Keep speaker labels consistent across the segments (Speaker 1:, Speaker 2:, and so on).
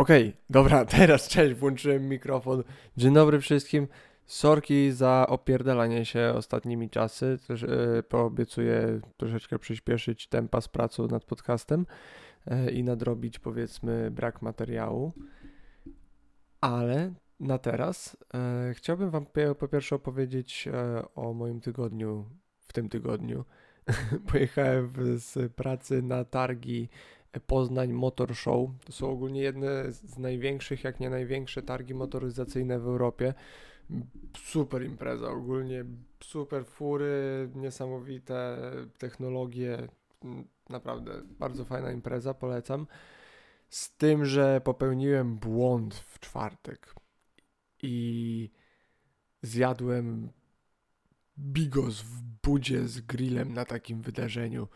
Speaker 1: Okej, okay, dobra, teraz cześć, włączyłem mikrofon. Dzień dobry wszystkim. Sorki za opierdalanie się ostatnimi czasy. Też, yy, poobiecuję troszeczkę przyspieszyć tempa z pracą nad podcastem yy, i nadrobić powiedzmy brak materiału. Ale na teraz yy, chciałbym Wam po pierwsze opowiedzieć o moim tygodniu w tym tygodniu. Pojechałem z pracy na targi Poznań Motor Show. To są ogólnie jedne z największych, jak nie największe targi motoryzacyjne w Europie. Super impreza, ogólnie super fury, niesamowite technologie. Naprawdę bardzo fajna impreza, polecam. Z tym, że popełniłem błąd w czwartek i zjadłem bigos w budzie z grillem na takim wydarzeniu.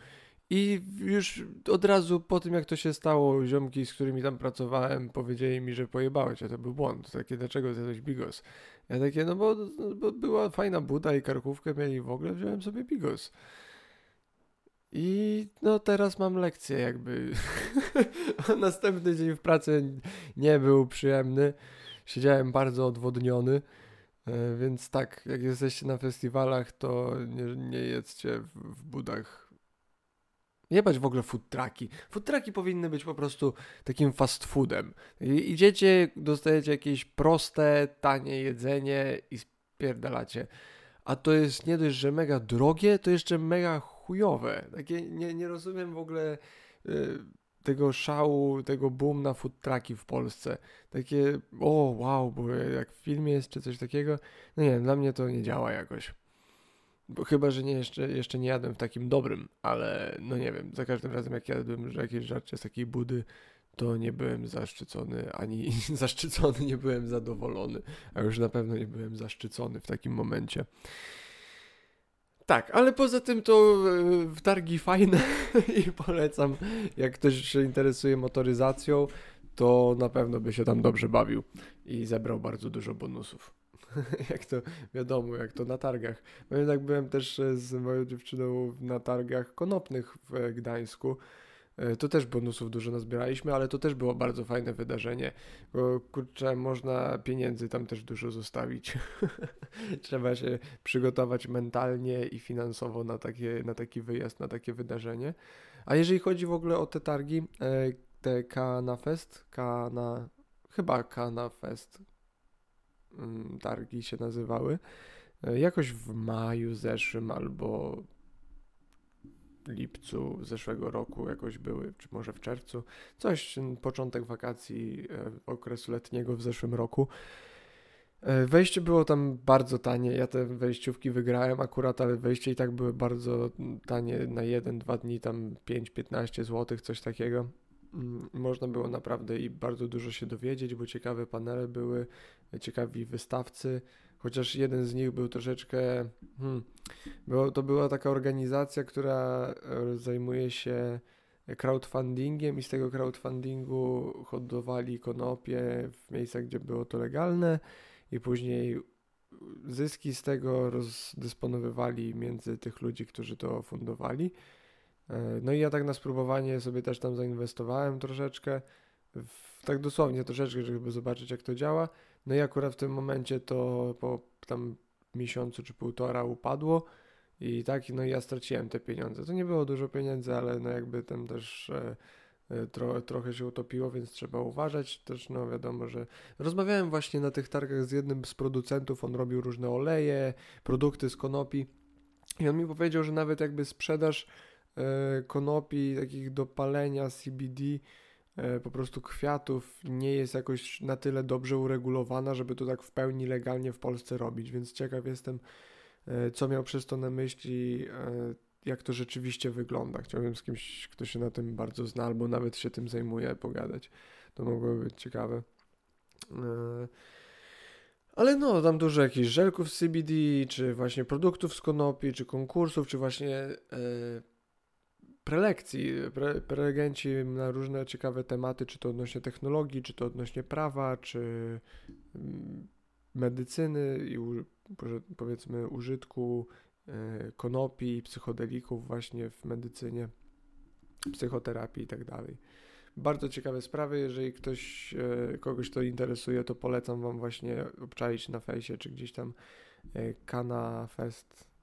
Speaker 1: I już od razu po tym, jak to się stało, ziomki, z którymi tam pracowałem, powiedzieli mi, że pojebałeś, a to był błąd. Takie, dlaczego zjadłeś bigos? Ja takie, no bo, bo była fajna buda i karkówkę mieli w ogóle, wziąłem sobie bigos. I no teraz mam lekcję jakby. Następny dzień w pracy nie był przyjemny. Siedziałem bardzo odwodniony. E, więc tak, jak jesteście na festiwalach, to nie, nie jedzcie w, w budach Jebać w ogóle food trucki. Food trucki powinny być po prostu takim fast foodem. Idziecie, dostajecie jakieś proste, tanie jedzenie i spierdalacie. A to jest nie dość, że mega drogie, to jeszcze mega chujowe. Takie nie, nie rozumiem w ogóle y, tego szału, tego boom na food trucki w Polsce. Takie, o wow, bo jak w filmie jest czy coś takiego. No nie, dla mnie to nie działa jakoś. Bo chyba, że nie jeszcze, jeszcze nie jadłem w takim dobrym, ale no nie wiem, za każdym razem jak jadłem jakieś żarcie z takiej budy, to nie byłem zaszczycony, ani zaszczycony, nie byłem zadowolony, a już na pewno nie byłem zaszczycony w takim momencie. Tak, ale poza tym to w targi fajne i polecam, jak ktoś się interesuje motoryzacją, to na pewno by się tam dobrze bawił i zebrał bardzo dużo bonusów. jak to wiadomo, jak to na targach. No jednak byłem też e, z moją dziewczyną na targach konopnych w Gdańsku. E, to też bonusów dużo nazbieraliśmy, ale to też było bardzo fajne wydarzenie, bo kurczę, można pieniędzy tam też dużo zostawić. Trzeba się przygotować mentalnie i finansowo na, takie, na taki wyjazd, na takie wydarzenie. A jeżeli chodzi w ogóle o te targi, e, te Kana Fest, Kana, chyba Kana Fest, targi się nazywały. E, jakoś w maju zeszłym albo lipcu zeszłego roku jakoś były, czy może w czerwcu, coś, początek wakacji e, okresu letniego w zeszłym roku. E, wejście było tam bardzo tanie. Ja te wejściówki wygrałem akurat, ale wejście i tak były bardzo tanie na 1-2 dni, tam 5-15 zł, coś takiego. Mm, można było naprawdę i bardzo dużo się dowiedzieć, bo ciekawe panele były, ciekawi wystawcy, chociaż jeden z nich był troszeczkę. Hmm, było, to była taka organizacja, która e, zajmuje się crowdfundingiem i z tego crowdfundingu hodowali konopie w miejscach, gdzie było to legalne i później zyski z tego rozdysponowywali między tych ludzi, którzy to fundowali. E, no i ja tak na spróbowanie sobie też tam zainwestowałem troszeczkę, w, tak dosłownie troszeczkę, żeby zobaczyć jak to działa. No i akurat w tym momencie to po tam miesiącu czy półtora upadło i tak, no i ja straciłem te pieniądze. To nie było dużo pieniędzy, ale no jakby tam też e, e, tro, trochę się utopiło, więc trzeba uważać. Też no wiadomo, że rozmawiałem właśnie na tych targach z jednym z producentów, on robił różne oleje, produkty z konopi i on mi powiedział, że nawet jakby sprzedaż konopi, takich do palenia CBD, e, po prostu kwiatów nie jest jakoś na tyle dobrze uregulowana, żeby to tak w pełni legalnie w Polsce robić, więc ciekaw jestem, e, co miał przez to na myśli, jak to rzeczywiście wygląda. Chciałbym z kimś, kto się na tym bardzo zna, albo nawet się tym zajmuje, pogadać. To mogłoby być ciekawe. Ale no, tam dużo jakichś żelków CBD, czy właśnie produktów z konopi, czy konkursów, czy właśnie prelekcji. Pre, prelegenci na różne ciekawe tematy, czy to odnośnie technologii, czy to odnośnie prawa, czy mm, medycyny i powiedzmy użytku e, konopi psychodelików właśnie w medycynie, psychoterapii i tak dalej. Bardzo ciekawe sprawy. Jeżeli ktoś, e, kogoś to interesuje, to polecam wam właśnie obczaić na fejsie, czy gdzieś tam e, Kana Fest.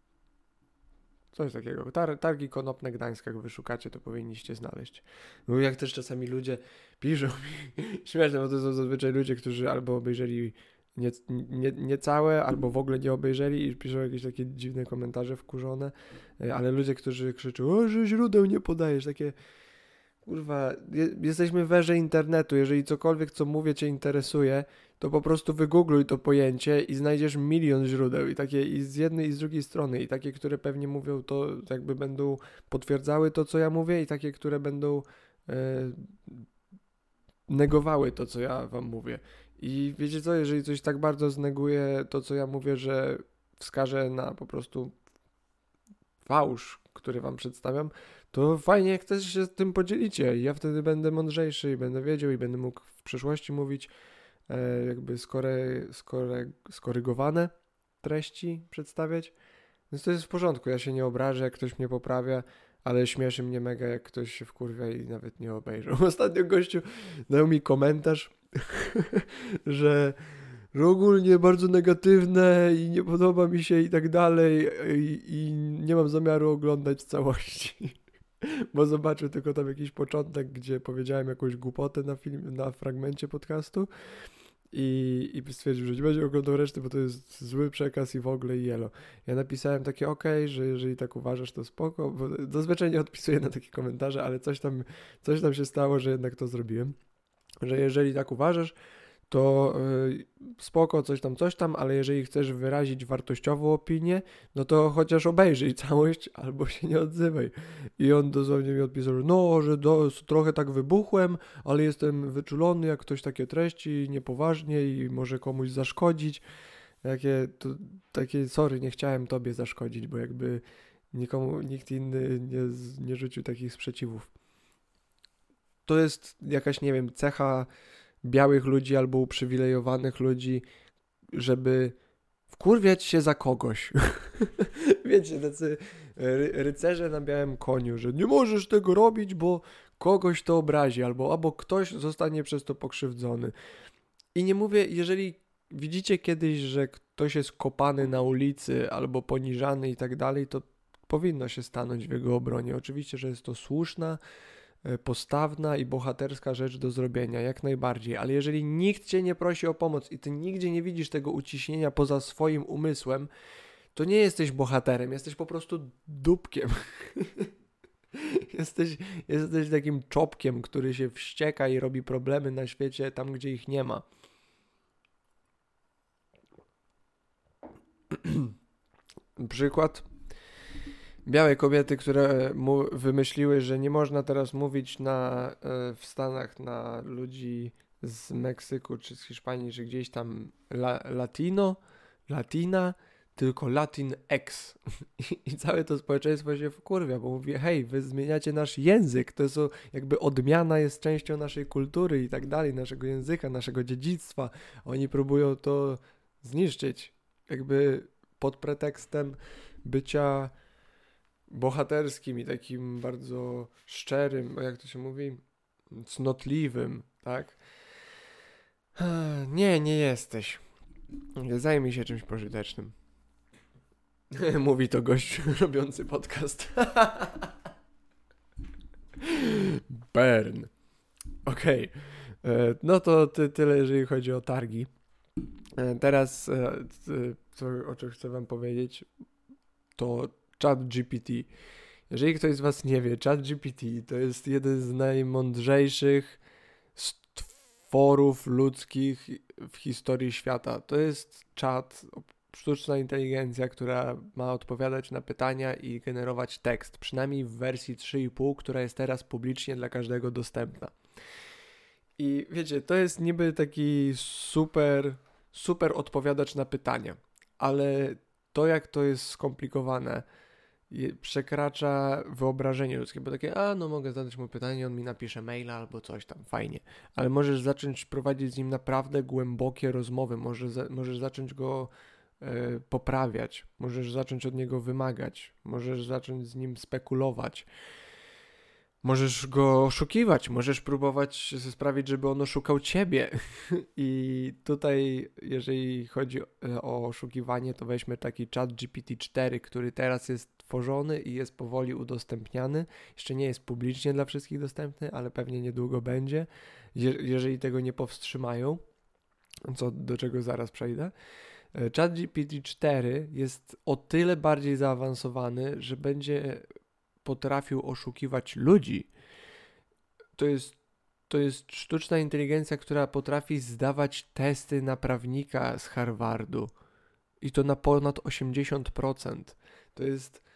Speaker 1: Coś takiego. Tar targi konopne Gdańsk, jak wyszukacie, to powinniście znaleźć. Bo jak też czasami ludzie piszą mi, śmieszne, bo to są zazwyczaj ludzie, którzy albo obejrzeli nie, nie, nie całe, albo w ogóle nie obejrzeli i piszą jakieś takie dziwne komentarze wkurzone, e, ale ludzie, którzy krzyczą, o, że źródeł nie podajesz, takie kurwa, je, jesteśmy w erze internetu, jeżeli cokolwiek, co mówię, cię interesuje, to po prostu wygoogluj to pojęcie i znajdziesz milion źródeł. I takie i z jednej i z drugiej strony. I takie, które pewnie mówią to, jakby będą potwierdzały to, co ja mówię i takie, które będą e, negowały to, co ja wam mówię. I wiecie co, jeżeli coś tak bardzo zneguje to, co ja mówię, że wskaże na po prostu fałsz, który wam przedstawiam, to fajnie, jak też się tym podzielicie. Ja wtedy będę mądrzejszy i będę wiedział i będę mógł w przyszłości mówić e, jakby skore, skore, skorygowane treści przedstawiać. Więc to jest w porządku, ja się nie obrażę, jak ktoś mnie poprawia, ale śmieszy mnie mega, jak ktoś się wkurwia i nawet nie obejrzał. Ostatnio gościu dał mi komentarz, że, że ogólnie bardzo negatywne i nie podoba mi się i tak dalej i, i nie mam zamiaru oglądać całości. Bo zobaczył tylko tam jakiś początek, gdzie powiedziałem jakąś głupotę na, film, na fragmencie podcastu i, i stwierdził, że nie będzie oglądał reszty, bo to jest zły przekaz i w ogóle i jelo. Ja napisałem takie ok, że jeżeli tak uważasz, to spoko, bo zazwyczaj nie odpisuję na takie komentarze, ale coś tam, coś tam się stało, że jednak to zrobiłem. Że jeżeli tak uważasz, to y, spoko, coś tam, coś tam, ale jeżeli chcesz wyrazić wartościową opinię, no to chociaż obejrzyj całość albo się nie odzywaj. I on dosłownie mi odpisał, no, że do, trochę tak wybuchłem, ale jestem wyczulony, jak ktoś takie treści niepoważnie i może komuś zaszkodzić. Takie, to, takie, sorry, nie chciałem tobie zaszkodzić, bo jakby nikomu, nikt inny nie, nie rzucił takich sprzeciwów. To jest jakaś, nie wiem, cecha białych ludzi albo uprzywilejowanych ludzi, żeby wkurwiać się za kogoś. Wiecie, tacy rycerze na białym koniu, że nie możesz tego robić, bo kogoś to obrazi, albo, albo ktoś zostanie przez to pokrzywdzony. I nie mówię, jeżeli widzicie kiedyś, że ktoś jest kopany na ulicy albo poniżany i tak dalej, to powinno się stanąć w jego obronie. Oczywiście, że jest to słuszna, E, postawna i bohaterska rzecz do zrobienia, jak najbardziej, ale jeżeli nikt cię nie prosi o pomoc i ty nigdzie nie widzisz tego uciśnienia poza swoim umysłem, to nie jesteś bohaterem, jesteś po prostu dupkiem. jesteś, jesteś takim czopkiem, który się wścieka i robi problemy na świecie tam, gdzie ich nie ma. Przykład białe kobiety, które mu wymyśliły, że nie można teraz mówić na, e, w Stanach na ludzi z Meksyku czy z Hiszpanii, czy gdzieś tam la, latino, latina, tylko Latin X. I, całe to społeczeństwo się wkurwia, bo mówi, hej, wy zmieniacie nasz język, to jest jakby odmiana jest częścią naszej kultury i tak dalej, naszego języka, naszego dziedzictwa. Oni próbują to zniszczyć, jakby pod pretekstem bycia bohaterskim i takim bardzo szczerym, jak to się mówi, cnotliwym, tak? Nie, nie jesteś. Zajmij się czymś pożytecznym. Mówi to gość robiący podcast. Bern. Okej. Okay. E, no to ty, tyle, jeżeli chodzi o targi. E, teraz, e, co, o czym chcę wam powiedzieć, to ChatGPT. Jeżeli ktoś z Was nie wie, ChatGPT to jest jeden z najmądrzejszych stworów ludzkich w historii świata. To jest czat, sztuczna inteligencja, która ma odpowiadać na pytania i generować tekst, przynajmniej w wersji 3,5, która jest teraz publicznie dla każdego dostępna. I wiecie, to jest niby taki super, super odpowiadacz na pytania, ale to jak to jest skomplikowane, przekracza wyobrażenie ludzkie, bo takie, a no mogę zadać mu pytanie, on mi napisze maila albo coś tam, fajnie. Ale możesz zacząć prowadzić z nim naprawdę głębokie rozmowy, możesz, możesz zacząć go e, poprawiać, możesz zacząć od niego wymagać, możesz zacząć z nim spekulować. możesz go oszukiwać, możesz próbować sprawić, żeby on oszukał ciebie. I tutaj, jeżeli chodzi e, o oszukiwanie, to weźmy taki chat GPT-4, który teraz jest tworzony i jest powoli udostępniany. Jeszcze nie jest publicznie dla wszystkich dostępny, ale pewnie niedługo będzie, jeżeli tego nie powstrzymają, co do czego zaraz przejdę. E, ChatGPT 4 jest o tyle bardziej zaawansowany, że będzie potrafił oszukiwać ludzi. To jest, to jest sztuczna inteligencja, która potrafi zdawać testy na prawnika z Harvardu. I to na ponad 80%. To jest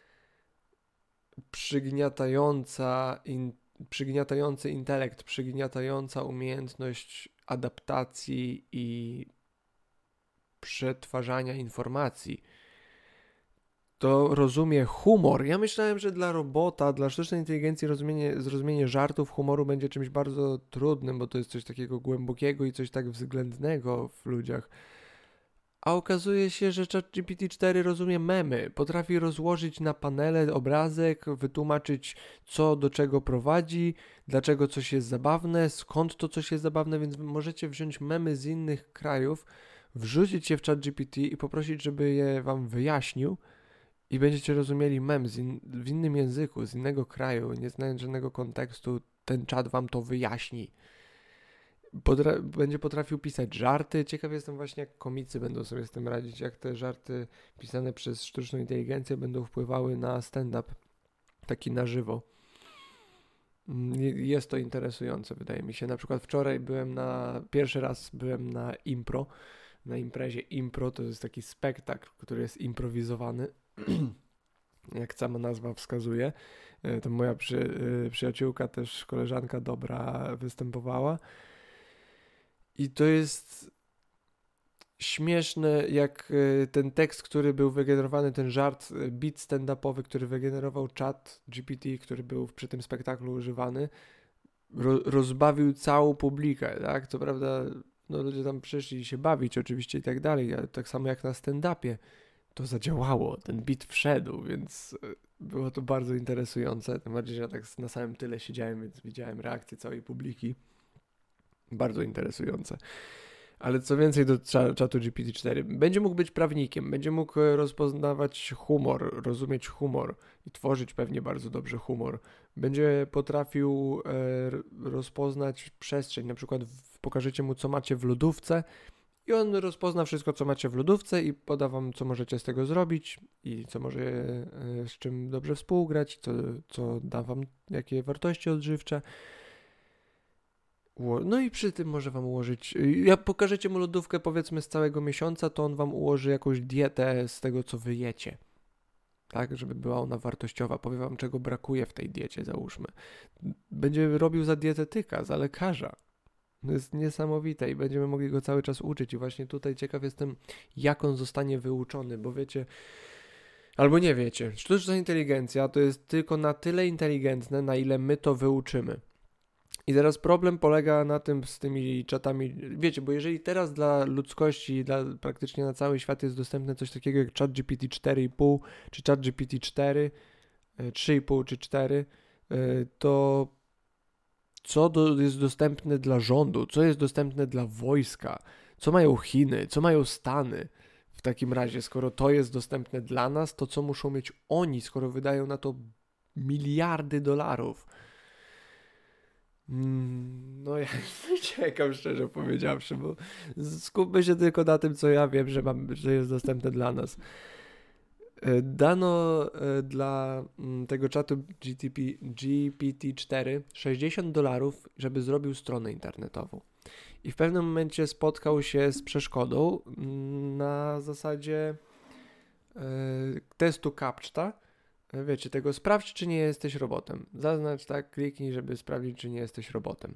Speaker 1: przygniatająca, in, przygniatający intelekt, przygniatająca umiejętność adaptacji i przetwarzania informacji to rozumie humor. Ja myślałem, że dla robota, dla sztucznej inteligencji rozumienie, zrozumienie żartów, humoru będzie czymś bardzo trudnym, bo to jest coś takiego głębokiego i coś tak względnego w ludziach. A okazuje się, że ChatGPT-4 rozumie memy, potrafi rozłożyć na panele obrazek, wytłumaczyć co do czego prowadzi, dlaczego coś jest zabawne, skąd to coś jest zabawne, więc możecie wziąć memy z innych krajów, wrzucić je w ChatGPT i poprosić, żeby je wam wyjaśnił i będziecie rozumieli mem in, w innym języku, z innego kraju, nie znając żadnego kontekstu, ten czat wam to wyjaśni. Będzie potrafił pisać żarty. Ciekaw jestem właśnie, jak komicy będą sobie z tym radzić, jak te żarty pisane przez sztuczną inteligencję będą wpływały na stand-up, taki na żywo. Mm, jest to interesujące, wydaje mi się. Na przykład wczoraj byłem na, pierwszy raz byłem na impro, na imprezie impro, to jest taki spektakl, który jest improwizowany jak sama nazwa wskazuje. E, to moja przy, e, przyjaciółka, też koleżanka dobra występowała. I to jest śmieszne, jak e, ten tekst, który był wygenerowany, ten żart, beat stand-upowy, który wygenerował chat GPT, który był przy tym spektaklu używany, ro, rozbawił całą publikę, tak? Co prawda, no ludzie tam przyszli się bawić oczywiście i tak dalej, ale tak samo jak na stand-upie to zadziałało, ten bit wszedł, więc e, było to bardzo interesujące. Tym bardziej, że ja tak na samym tyle siedziałem, więc widziałem reakcję całej publiki. Bardzo interesujące. Ale co więcej do czatu GPT-4, będzie mógł być prawnikiem, będzie mógł e, rozpoznawać humor, rozumieć humor i tworzyć pewnie bardzo dobrze humor. Będzie potrafił e, rozpoznać przestrzeń, na przykład w, pokażecie mu, co macie w lodówce i on rozpozna wszystko, co macie w lodówce i poda wam, co możecie z tego zrobić i co może, e, z czym dobrze współgrać, co, co da wam, jakie wartości odżywcze. No i przy tym może wam ułożyć, jak pokażecie mu lodówkę powiedzmy z całego miesiąca, to on wam ułoży jakąś dietę z tego, co wy jecie. Tak, żeby była ona wartościowa. Powie wam, czego brakuje w tej diecie, załóżmy. Będzie robił za dietetyka, za lekarza. To jest niesamowite i będziemy mogli go cały czas uczyć. I właśnie tutaj ciekaw jestem, jak on zostanie wyuczony, bo wiecie, albo nie wiecie, sztuczna inteligencja to jest tylko na tyle inteligentne, na ile my to wyuczymy. I teraz problem polega na tym z tymi czatami, wiecie, bo jeżeli teraz dla ludzkości, dla praktycznie na cały świat jest dostępne coś takiego jak ChatGPT 4,5 czy ChatGPT 4, 3,5 e, czy 4, e, to co do, jest dostępne dla rządu, co jest dostępne dla wojska, co mają Chiny, co mają Stany. W takim razie, skoro to jest dostępne dla nas, to co muszą mieć oni, skoro wydają na to miliardy dolarów? Mm, no ja czekam szczerze powiedziawszy, bo skupmy się tylko na tym, co ja wiem, że, mam, że jest dostępne dla nas. E, dano e, dla mm, tego czatu GTP, GPT-4 60 dolarów, żeby zrobił stronę internetową. I w pewnym momencie spotkał się z przeszkodą mm, na zasadzie e, testu CAPTCHA. Wiecie, tego sprawdź, czy nie jesteś robotem. Zaznacz tak, kliknij, żeby sprawdzić, czy nie jesteś robotem.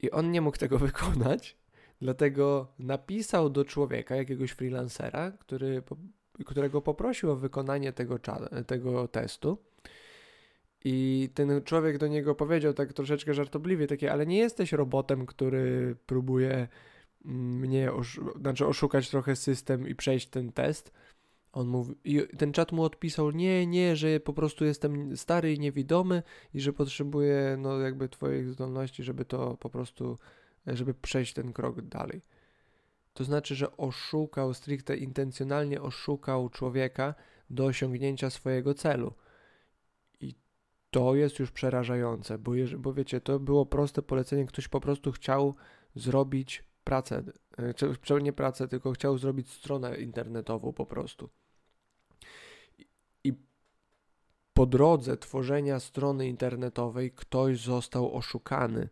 Speaker 1: I on nie mógł tego wykonać, dlatego napisał do człowieka, jakiegoś freelancera, który którego poprosił o wykonanie tego, tego testu. I ten człowiek do niego powiedział tak troszeczkę żartobliwie, takie, ale nie jesteś robotem, który próbuje mm, mnie, osz znaczy oszukać trochę system i przejść ten test. On mówi, i ten czat mu odpisał, nie, nie, że po prostu jestem stary i niewidomy i że potrzebuję, no jakby twoich zdolności, żeby to po prostu, żeby przejść ten krok dalej. To znaczy, że oszukał, stricte intencjonalnie oszukał człowieka do osiągnięcia swojego celu. I to jest już przerażające, bo, bo wiecie, to było proste polecenie, ktoś po prostu chciał zrobić pracę, e, czy nie pracę, tylko chciał zrobić stronę internetową po prostu. I po drodze tworzenia strony internetowej ktoś został oszukany.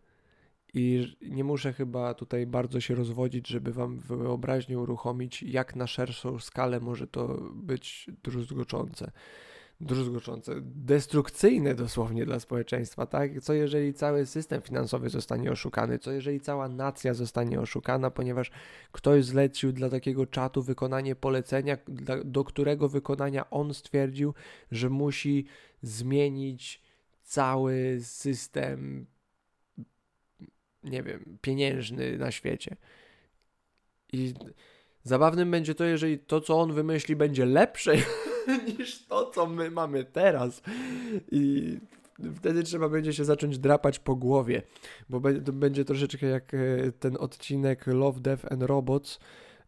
Speaker 1: I nie muszę chyba tutaj bardzo się rozwodzić, żeby wam wyobraźnię uruchomić, jak na szerszą skalę może to być druzgoczące druzgoczące, destrukcyjne dosłownie dla społeczeństwa, tak? Co jeżeli cały system finansowy zostanie oszukany? Co jeżeli cała nacja zostanie oszukana, ponieważ ktoś zlecił dla takiego czatu wykonanie polecenia, do którego wykonania on stwierdził, że musi zmienić cały system, nie wiem, pieniężny na świecie. I zabawnym będzie to, jeżeli to, co on wymyśli, będzie lepsze niż to, co my mamy teraz. I wtedy trzeba będzie się zacząć drapać po głowie, bo będzie troszeczkę jak e, ten odcinek Love, Death and Robots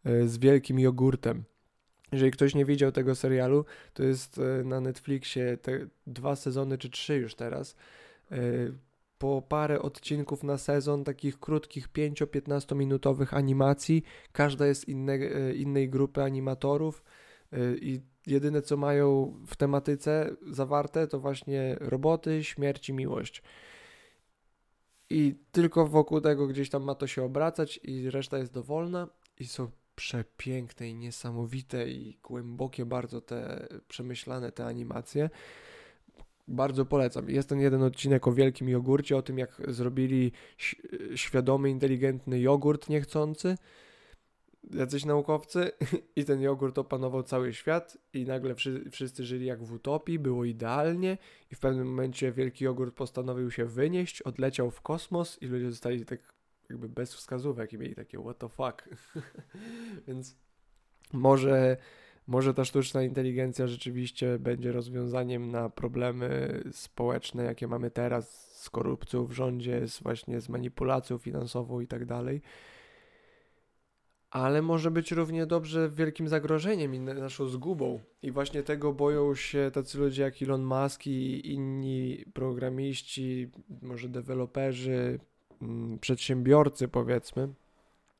Speaker 1: e, z wielkim jogurtem. Jeżeli ktoś nie widział tego serialu, to jest e, na Netflixie te dwa sezony czy trzy już teraz. Po parę odcinków na sezon, takich krótkich 5-15 minutowych animacji. Każda jest inne, innej grupy animatorów i jedyne co mają w tematyce zawarte to właśnie roboty, śmierć i miłość. I tylko wokół tego gdzieś tam ma to się obracać i reszta jest dowolna i są przepiękne i niesamowite i głębokie bardzo te przemyślane te animacje. Bardzo polecam. Jest ten jeden odcinek o wielkim jogurcie, o tym jak zrobili świadomy, inteligentny jogurt niechcący jacyś naukowcy i ten jogurt opanował cały świat i nagle wszy, wszyscy żyli jak w utopii, było idealnie i w pewnym momencie wielki jogurt postanowił się wynieść, odleciał w kosmos i ludzie zostali tak jakby bez wskazówek i mieli takie what the fuck. Więc może, może ta sztuczna inteligencja rzeczywiście będzie rozwiązaniem na problemy społeczne, jakie mamy teraz z korupcją w rządzie, z właśnie z manipulacją finansową i tak dalej ale może być równie dobrze wielkim zagrożeniem i naszą zgubą. I właśnie tego boją się tacy ludzie jak Elon Musk i inni programiści, może deweloperzy, mm, przedsiębiorcy powiedzmy,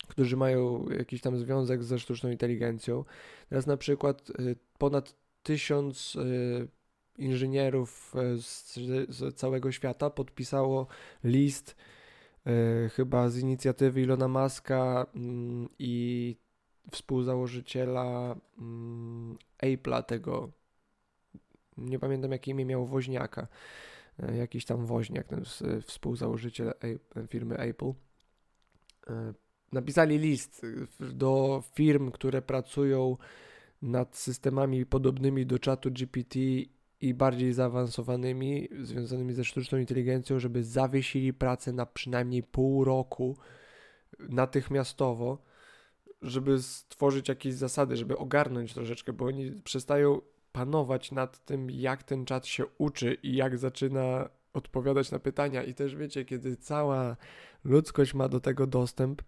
Speaker 1: którzy mają jakiś tam związek ze sztuczną inteligencją. Teraz na przykład y, ponad tysiąc y, inżynierów y, z, z całego świata podpisało list chyba z inicjatywy Ilona Maska mm, i współzałożyciela mm, Apple'a tego, nie pamiętam jakie imię miał woźniaka, e, jakiś tam woźniak, ten współzałożyciel firmy Apple. E, napisali list do firm, które pracują nad systemami podobnymi do czatu GPT i bardziej zaawansowanymi, związanymi ze sztuczną inteligencją, żeby zawiesili pracę na przynajmniej pół roku natychmiastowo, żeby stworzyć jakieś zasady, żeby ogarnąć troszeczkę, bo oni przestają panować nad tym, jak ten czat się uczy i jak zaczyna odpowiadać na pytania. I też wiecie, kiedy cała ludzkość ma do tego dostęp,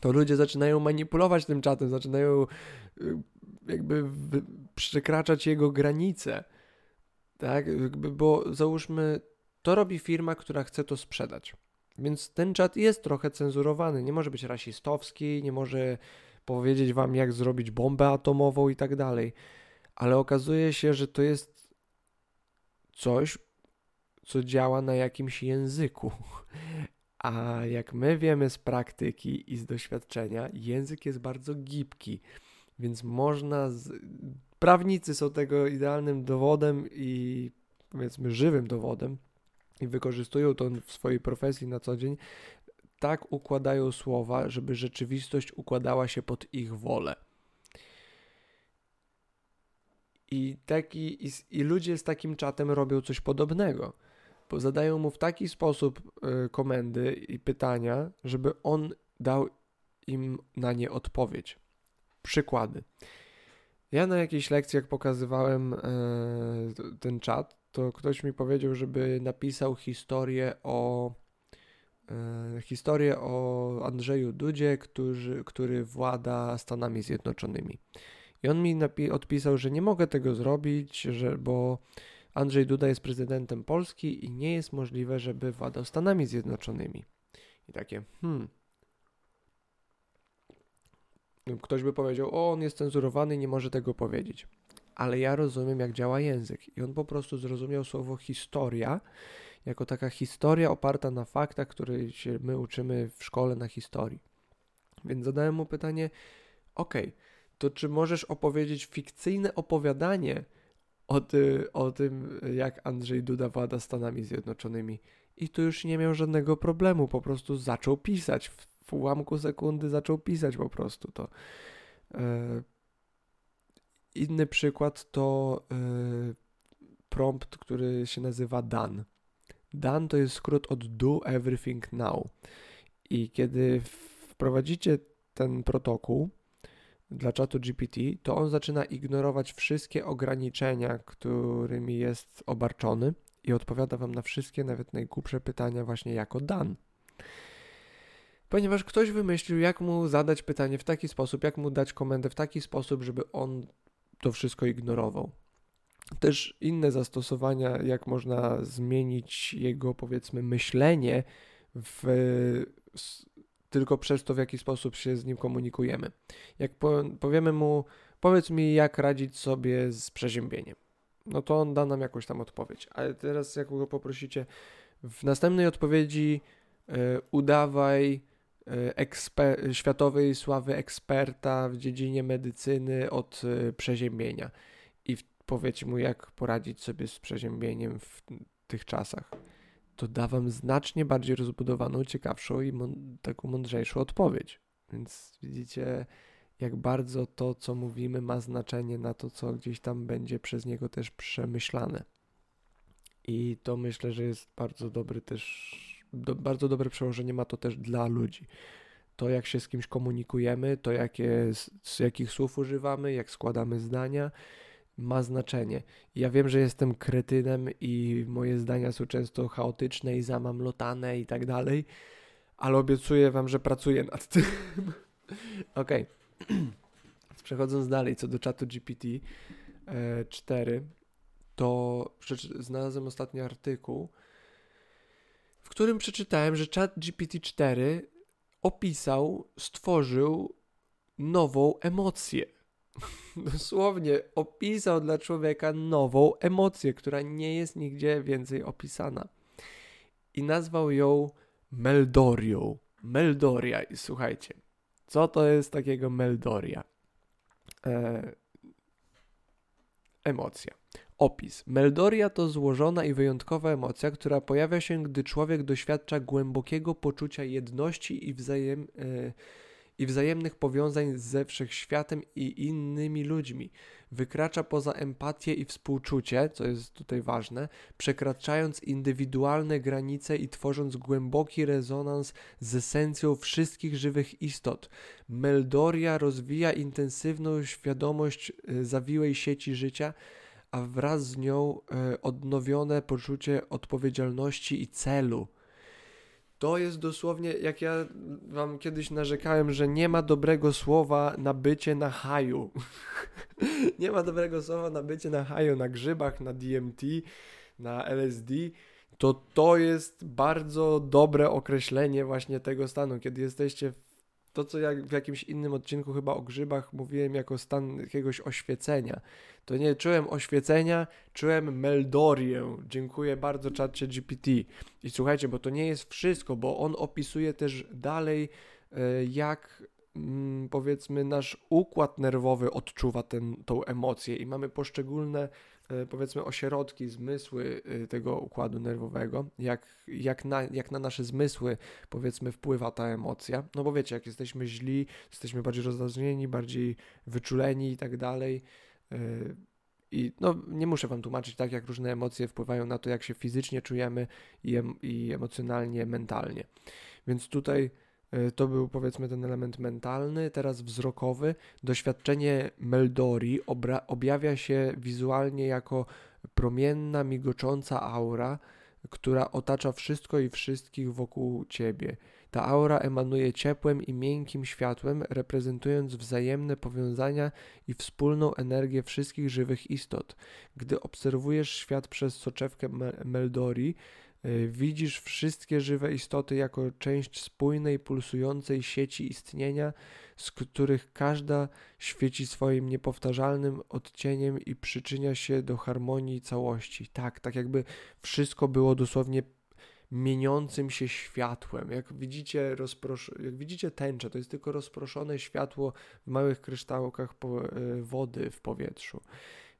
Speaker 1: to ludzie zaczynają manipulować tym czatem, zaczynają y, jakby przekraczać jego granice. Tak, bo załóżmy, to robi firma, która chce to sprzedać. Więc ten czat jest trochę cenzurowany. Nie może być rasistowski, nie może powiedzieć wam, jak zrobić bombę atomową i tak dalej. Ale okazuje się, że to jest coś, co działa na jakimś języku. A jak my wiemy z praktyki i z doświadczenia, język jest bardzo gibki, więc można z Prawnicy są tego idealnym dowodem i powiedzmy żywym dowodem i wykorzystują to w swojej profesji na co dzień. Tak układają słowa, żeby rzeczywistość układała się pod ich wolę. I, taki, i, i ludzie z takim czatem robią coś podobnego, bo zadają mu w taki sposób y, komendy i pytania, żeby on dał im na nie odpowiedź. Przykłady. Ja na jakiejś lekcji, jak pokazywałem e, ten czat, to ktoś mi powiedział, żeby napisał historię o e, historię o Andrzeju Dudzie, który, który włada Stanami Zjednoczonymi. I on mi odpisał, że nie mogę tego zrobić, że, bo Andrzej Duda jest prezydentem Polski i nie jest możliwe, żeby władał Stanami Zjednoczonymi. I takie, hmm. Ktoś by powiedział, o, on jest cenzurowany nie może tego powiedzieć. Ale ja rozumiem, jak działa język. I on po prostu zrozumiał słowo historia jako taka historia oparta na faktach, które się my uczymy w szkole na historii. Więc zadałem mu pytanie, ok, to czy możesz opowiedzieć fikcyjne opowiadanie o, ty, o tym, jak Andrzej Duda włada Stanami Zjednoczonymi? I tu już nie miał żadnego problemu, po prostu zaczął pisać. W, w ułamku sekundy zaczął pisać po prostu to. E, inny przykład to e, prompt, który się nazywa Dan. Dan to jest skrót od Do Everything Now. I kiedy wprowadzicie ten protokół dla czatu GPT, to on zaczyna ignorować wszystkie ograniczenia, którymi jest obarczony i odpowiada wam na wszystkie, nawet najgłupsze pytania właśnie jako Dan. Ponieważ ktoś wymyślił, jak mu zadać pytanie w taki sposób, jak mu dać komendę w taki sposób, żeby on to wszystko ignorował. Też inne zastosowania, jak można zmienić jego, powiedzmy, myślenie w, tylko przez to, w jaki sposób się z nim komunikujemy. Jak powiemy mu, powiedz mi, jak radzić sobie z przeziębieniem no to on da nam jakąś tam odpowiedź. Ale teraz, jak go poprosicie, w następnej odpowiedzi y, udawaj eksper- światowej sławy eksperta w dziedzinie medycyny od y, przeziębienia i powiedz mu, jak poradzić sobie z przeziębieniem w tych czasach. To da wam znacznie bardziej rozbudowaną, ciekawszą i taką mądrzejszą odpowiedź. Więc widzicie, jak bardzo to, co mówimy, ma znaczenie na to, co gdzieś tam będzie przez niego też przemyślane. I to myślę, że jest bardzo dobry też, do, bardzo dobre przełożenie ma to też dla ludzi. To, jak się z kimś komunikujemy, to jakie, z jakich słów używamy, jak składamy zdania, ma znaczenie. Ja wiem, że jestem kretynem i moje zdania są często chaotyczne i zamamlotane i tak dalej, ale obiecuję wam, że pracuję nad tym. Okej. Przechodząc dalej, co do czatu GPT-4, e, to znalazłem ostatni artykuł, w którym przeczytałem, że czat GPT-4 opisał, stworzył nową emocję. Dosłownie opisał dla człowieka nową emocję, która nie jest nigdzie więcej opisana. I nazwał ją Meldorią. Meldoria. I słuchajcie, co to jest takiego meldoria? E, emocja. Opis. Meldoria to złożona i wyjątkowa emocja, która pojawia się, gdy człowiek doświadcza głębokiego poczucia jedności i wzajem, e, i wzajemnych powiązań ze wszechświatem i innymi ludźmi. Wykracza poza empatię i współczucie, co jest tutaj ważne, przekraczając indywidualne granice i tworząc głęboki rezonans z esencją wszystkich żywych istot. Meldoria rozwija intensywną świadomość e, zawiłej sieci życia, a wraz z nią e, odnowione poczucie odpowiedzialności i celu. To jest dosłownie, jak ja wam kiedyś narzekałem, że nie ma dobrego słowa na bycie na haju. nie ma dobrego słowa na bycie na haju, na grzybach, na DMT, na LSD. To to jest bardzo dobre określenie właśnie tego stanu, kiedy jesteście w to, co jak w jakimś innym odcinku chyba o grzybach mówiłem jako stan jakiegoś oświecenia. To nie czułem oświecenia, czułem meldorię. Dziękuję bardzo czacie GPT. I słuchajcie, bo to nie jest wszystko, bo on opisuje też dalej, e, jak mm, powiedzmy nasz układ nerwowy odczuwa tą emocję i mamy poszczególne powiedzmy ośrodki, zmysły e, tego układu nerwowego, jak, jak, na, jak na nasze zmysły powiedzmy wpływa ta emocja. No bo wiecie, jak jesteśmy źli, jesteśmy bardziej rozdrażnieni, bardziej wyczuleni i tak dalej. E, I no, nie muszę Wam tłumaczyć, tak jak różne emocje wpływają na to, jak się fizycznie czujemy i, em, i emocjonalnie, mentalnie. Więc tutaj E, to był powiedzmy ten element mentalny, teraz wzrokowy. Doświadczenie Meldori objawia się wizualnie jako promienna, migocząca aura, która otacza wszystko i wszystkich wokół ciebie. Ta aura emanuje ciepłem i miękkim światłem, reprezentując wzajemne powiązania i wspólną energię wszystkich żywych istot. Gdy obserwujesz świat przez soczewkę Meldori, widzisz wszystkie żywe istoty jako część spójnej, pulsującej sieci istnienia, z których każda świeci swoim niepowtarzalnym odcieniem i przyczynia się do harmonii całości. Tak, tak jakby wszystko było dosłownie mieniącym się światłem. Jak widzicie, rozprosz- jak widzicie tęczę, to jest tylko rozproszone światło w małych kryształkach e, wody w powietrzu.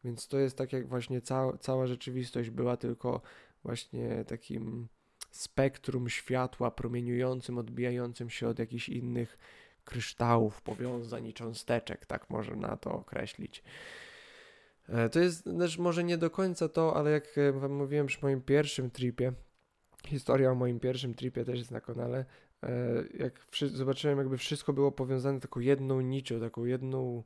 Speaker 1: Więc to jest tak, jak właśnie ca- cała rzeczywistość była tylko właśnie takim spektrum światła promieniującym, odbijającym się od jakichś innych kryształów, powiązań i cząsteczek, tak można to określić. E, to jest też może nie do końca to, ale jak e, wam mówiłem przy moim pierwszym tripie, historia o moim pierwszym tripie też jest na kanale, e, jak zobaczyłem jakby wszystko było powiązane taką jedną nicią, taką jedną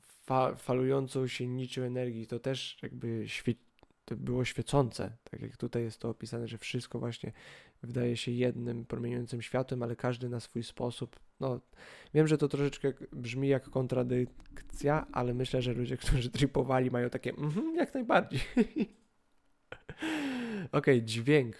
Speaker 1: fa falującą się nicią energii, to też jakby świeci to było świecące, tak jak tutaj jest to opisane, że wszystko właśnie wydaje się jednym promieniującym światłem, ale każdy na swój sposób. No, wiem, że to troszeczkę brzmi jak kontradykcja, ale myślę, że ludzie, którzy tripowali, mają takie, mhm, jak najbardziej. ok, dźwięk.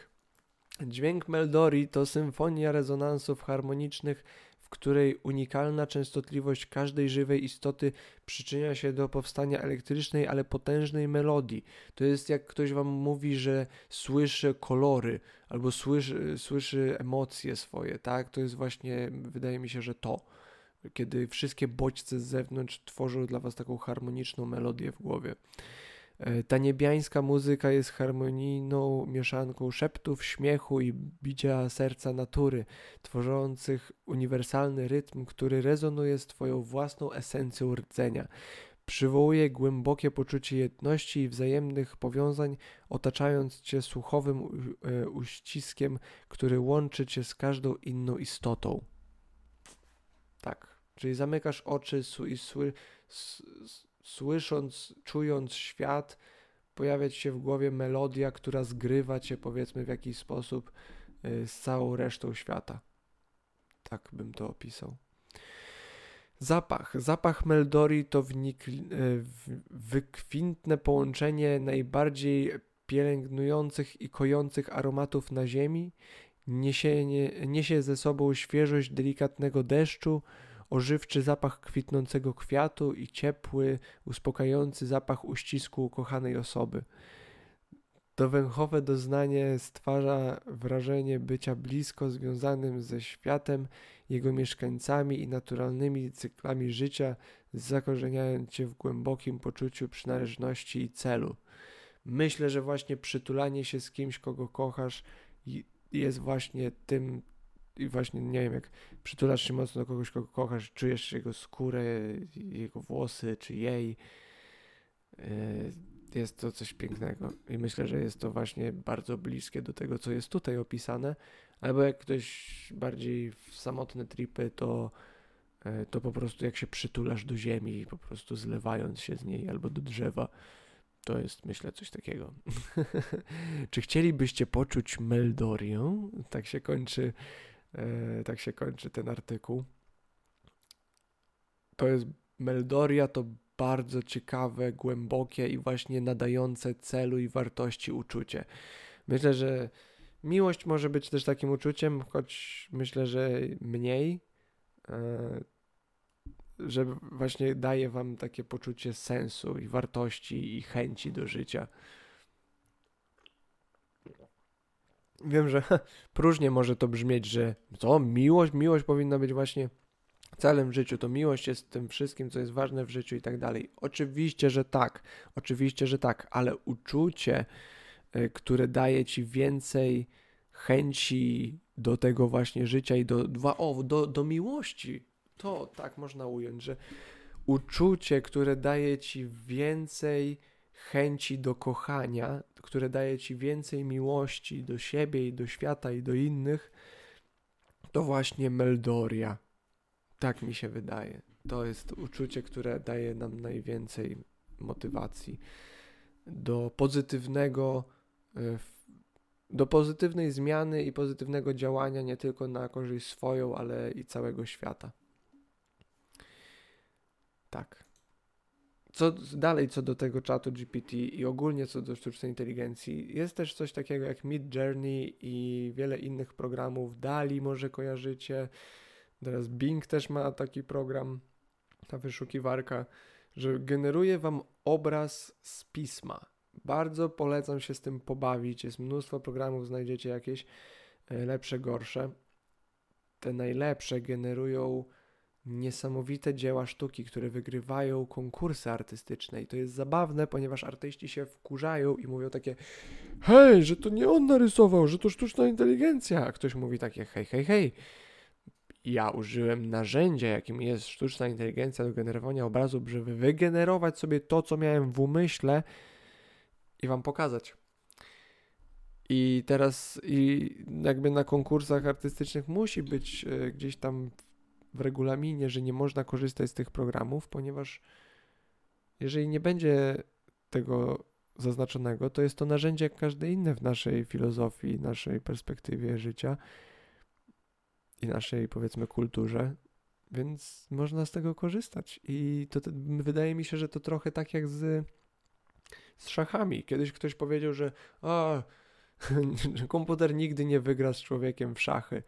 Speaker 1: Dźwięk Meldori to symfonia rezonansów harmonicznych której unikalna częstotliwość każdej żywej istoty przyczynia się do powstania elektrycznej, ale potężnej melodii. To jest jak ktoś wam mówi, że słyszy kolory albo słyszy, słyszy emocje swoje, tak? To jest właśnie, wydaje mi się, że to. Kiedy wszystkie bodźce z zewnątrz tworzą dla was taką harmoniczną melodię w głowie. E, ta niebiańska muzyka jest harmonijną mieszanką szeptów, śmiechu i bicia serca natury, tworzących uniwersalny rytm, który rezonuje z Twoją własną esencją rdzenia. Przywołuje głębokie poczucie jedności i wzajemnych powiązań, otaczając Cię słuchowym e, uściskiem, który łączy Cię z każdą inną istotą. Tak, czyli zamykasz oczy i słysząc, czując świat, pojawiać się w głowie melodia, która zgrywa cię, powiedzmy, w jakiś sposób y, z całą resztą świata. Tak bym to opisał. Zapach. Zapach Meldori to wnik, y, wykwintne połączenie najbardziej pielęgnujących i kojących aromatów na ziemi. Niesie, nie, niesie ze sobą świeżość delikatnego deszczu, ożywczy zapach kwitnącego kwiatu i ciepły, uspokajający zapach uścisku ukochanej osoby. To węchowe doznanie stwarza wrażenie bycia blisko związanym ze światem, jego mieszkańcami i naturalnymi cyklami życia, zakorzeniając cię w głębokim poczuciu przynależności i celu. Myślę, że właśnie przytulanie się z kimś, kogo kochasz, jest właśnie tym i właśnie, nie wiem, jak przytulasz się mocno do kogoś, kogo kochasz, czujesz jego skórę, jego włosy, czy jej, e, jest to coś pięknego. I myślę, że jest to właśnie bardzo bliskie do tego, co jest tutaj opisane. Albo jak ktoś bardziej w samotne tripy, to, e, to po prostu jak się przytulasz do ziemi, po prostu zlewając się z niej, albo do drzewa. To jest, myślę, coś takiego. Czy chcielibyście poczuć Meldorię? Tak się kończy tak się kończy ten artykuł. To jest Meldoria, to bardzo ciekawe, głębokie i właśnie nadające celu i wartości uczucie. Myślę, że miłość może być też takim uczuciem, choć myślę, że mniej, e, że właśnie daje wam takie poczucie sensu i wartości i chęci do życia. Wiem, że próżnie może to brzmieć, że co, miłość, miłość powinna być właśnie celem w życiu, to miłość jest tym wszystkim, co jest ważne w życiu i tak dalej. Oczywiście, że tak, oczywiście, że tak, ale uczucie, y, które daje ci więcej chęci do tego właśnie życia i do, o, do, do miłości, to tak można ująć, że uczucie, które daje ci więcej chęci do kochania, które daje ci więcej miłości do siebie i do świata i do innych, to właśnie Meldoria. Tak mi się wydaje. To jest uczucie, które daje nam najwięcej motywacji do pozytywnego, e, do pozytywnej zmiany i pozytywnego działania nie tylko na korzyść swoją, ale i całego świata. Tak. Co dalej co do tego czatu GPT i ogólnie co do sztucznej inteligencji, jest też coś takiego jak Mid Journey i wiele innych programów. Dali może kojarzycie. Teraz Bing też ma taki program, ta wyszukiwarka, że generuje wam obraz z pisma. Bardzo polecam się z tym pobawić. Jest mnóstwo programów, znajdziecie jakieś e, lepsze, gorsze. Te najlepsze generują niesamowite dzieła sztuki, które wygrywają konkursy artystyczne. I to jest zabawne, ponieważ artyści się wkurzają i mówią takie hej, że to nie on narysował, że to sztuczna inteligencja. A ktoś mówi takie hej, hej, hej. Ja użyłem narzędzia, jakim jest sztuczna inteligencja do generowania obrazów, żeby wygenerować sobie to, co miałem w umyśle i wam pokazać. I teraz i jakby na konkursach artystycznych musi być y, gdzieś tam w regulaminie, że nie można korzystać z tych programów, ponieważ jeżeli nie będzie tego zaznaczonego, to jest to narzędzie jak każde inne w naszej filozofii, naszej perspektywie życia i naszej, powiedzmy, kulturze, więc można z tego korzystać. I to, wydaje mi się, że to trochę tak jak z, z szachami. Kiedyś ktoś powiedział, że komputer nigdy nie wygra z człowiekiem w szachy.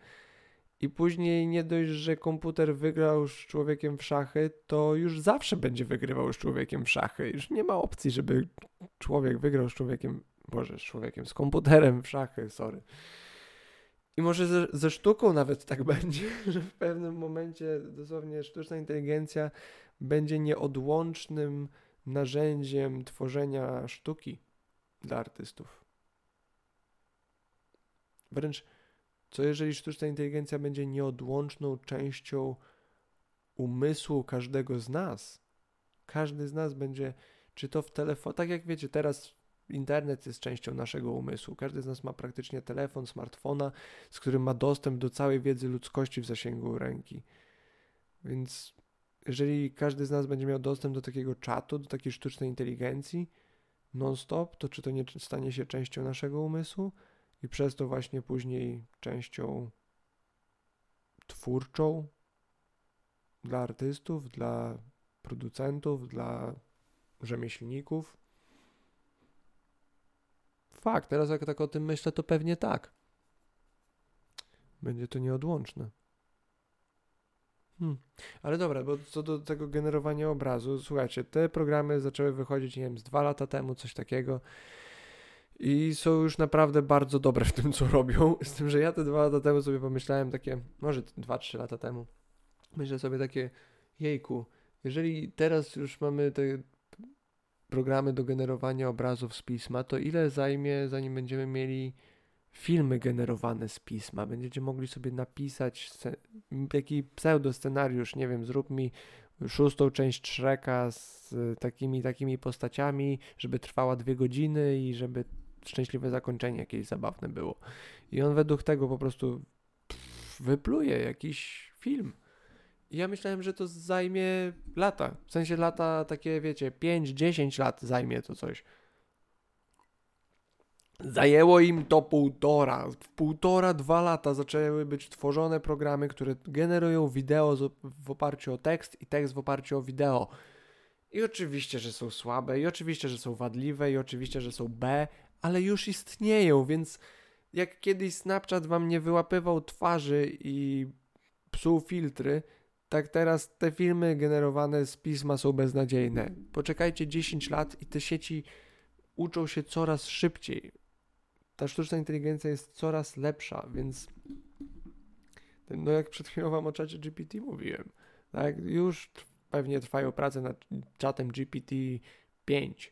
Speaker 1: I później nie dość, że komputer wygrał z człowiekiem w szachy, to już zawsze będzie wygrywał z człowiekiem w szachy. Już nie ma opcji, żeby człowiek wygrał z człowiekiem, boże, z człowiekiem, z komputerem w szachy, sorry. I może ze, ze sztuką nawet tak będzie, że w pewnym momencie dosłownie sztuczna inteligencja będzie nieodłącznym narzędziem tworzenia sztuki dla artystów. Wręcz co jeżeli sztuczna inteligencja będzie nieodłączną częścią umysłu każdego z nas? Każdy z nas będzie, czy to w telefonie, tak jak wiecie, teraz internet jest częścią naszego umysłu. Każdy z nas ma praktycznie telefon, smartfona, z którym ma dostęp do całej wiedzy ludzkości w zasięgu ręki. Więc jeżeli każdy z nas będzie miał dostęp do takiego czatu, do takiej sztucznej inteligencji non-stop, to czy to nie stanie się częścią naszego umysłu? I przez to właśnie później częścią twórczą dla artystów, dla producentów, dla rzemieślników. Fakt, teraz jak tak o tym myślę, to pewnie tak. Będzie to nieodłączne. Hmm. Ale dobra, bo co do tego generowania obrazu, słuchajcie, te programy zaczęły wychodzić, nie wiem, z dwa lata temu, coś takiego i są już naprawdę bardzo dobre w tym, co robią. Z tym, że ja te dwa lata temu sobie pomyślałem takie, może dwa, trzy lata temu, myślę sobie takie, jejku, jeżeli teraz już mamy te programy do generowania obrazów z pisma, to ile zajmie, zanim będziemy mieli filmy generowane z pisma? Będziecie mogli sobie napisać taki pseudo-scenariusz, nie wiem, zrób mi szóstą część Shreka z takimi, takimi postaciami, żeby trwała dwie godziny i żeby szczęśliwe zakończenie jakieś zabawne było. I on według tego po prostu wypluje jakiś film. I ja myślałem, że to zajmie lata. W sensie lata takie, wiecie, 5-10 lat zajmie to coś. Zajęło im to półtora. W półtora, dwa lata zaczęły być tworzone programy, które generują wideo w oparciu o tekst i tekst w oparciu o wideo. I oczywiście, że są słabe, i oczywiście, że są wadliwe, i oczywiście, że są B, ale już istnieją, więc jak kiedyś Snapchat wam nie wyłapywał twarzy i psuł filtry, tak teraz te filmy generowane z pisma są beznadziejne. Poczekajcie 10 lat i te sieci uczą się coraz szybciej. Ta sztuczna inteligencja jest coraz lepsza, więc no jak przed chwilą wam o czacie GPT mówiłem, tak, już pewnie trwają prace nad czatem GPT-5,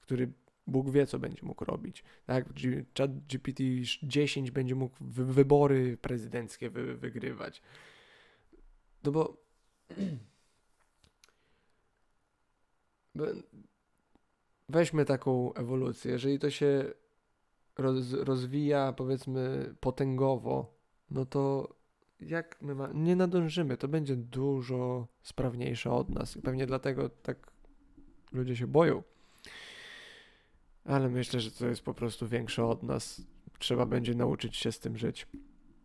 Speaker 1: który Bóg wie, co będzie mógł robić. Tak, chat GPT-10 będzie mógł wy wybory prezydenckie wy wygrywać. No bo weźmy taką ewolucję. Jeżeli to się roz, rozwija, powiedzmy, potęgowo, no to jak my ma... nie nadążymy, to będzie dużo sprawniejsze od nas pewnie dlatego tak ludzie się boją. Ale myślę, że to jest po prostu większe od nas. Trzeba będzie nauczyć się z tym żyć.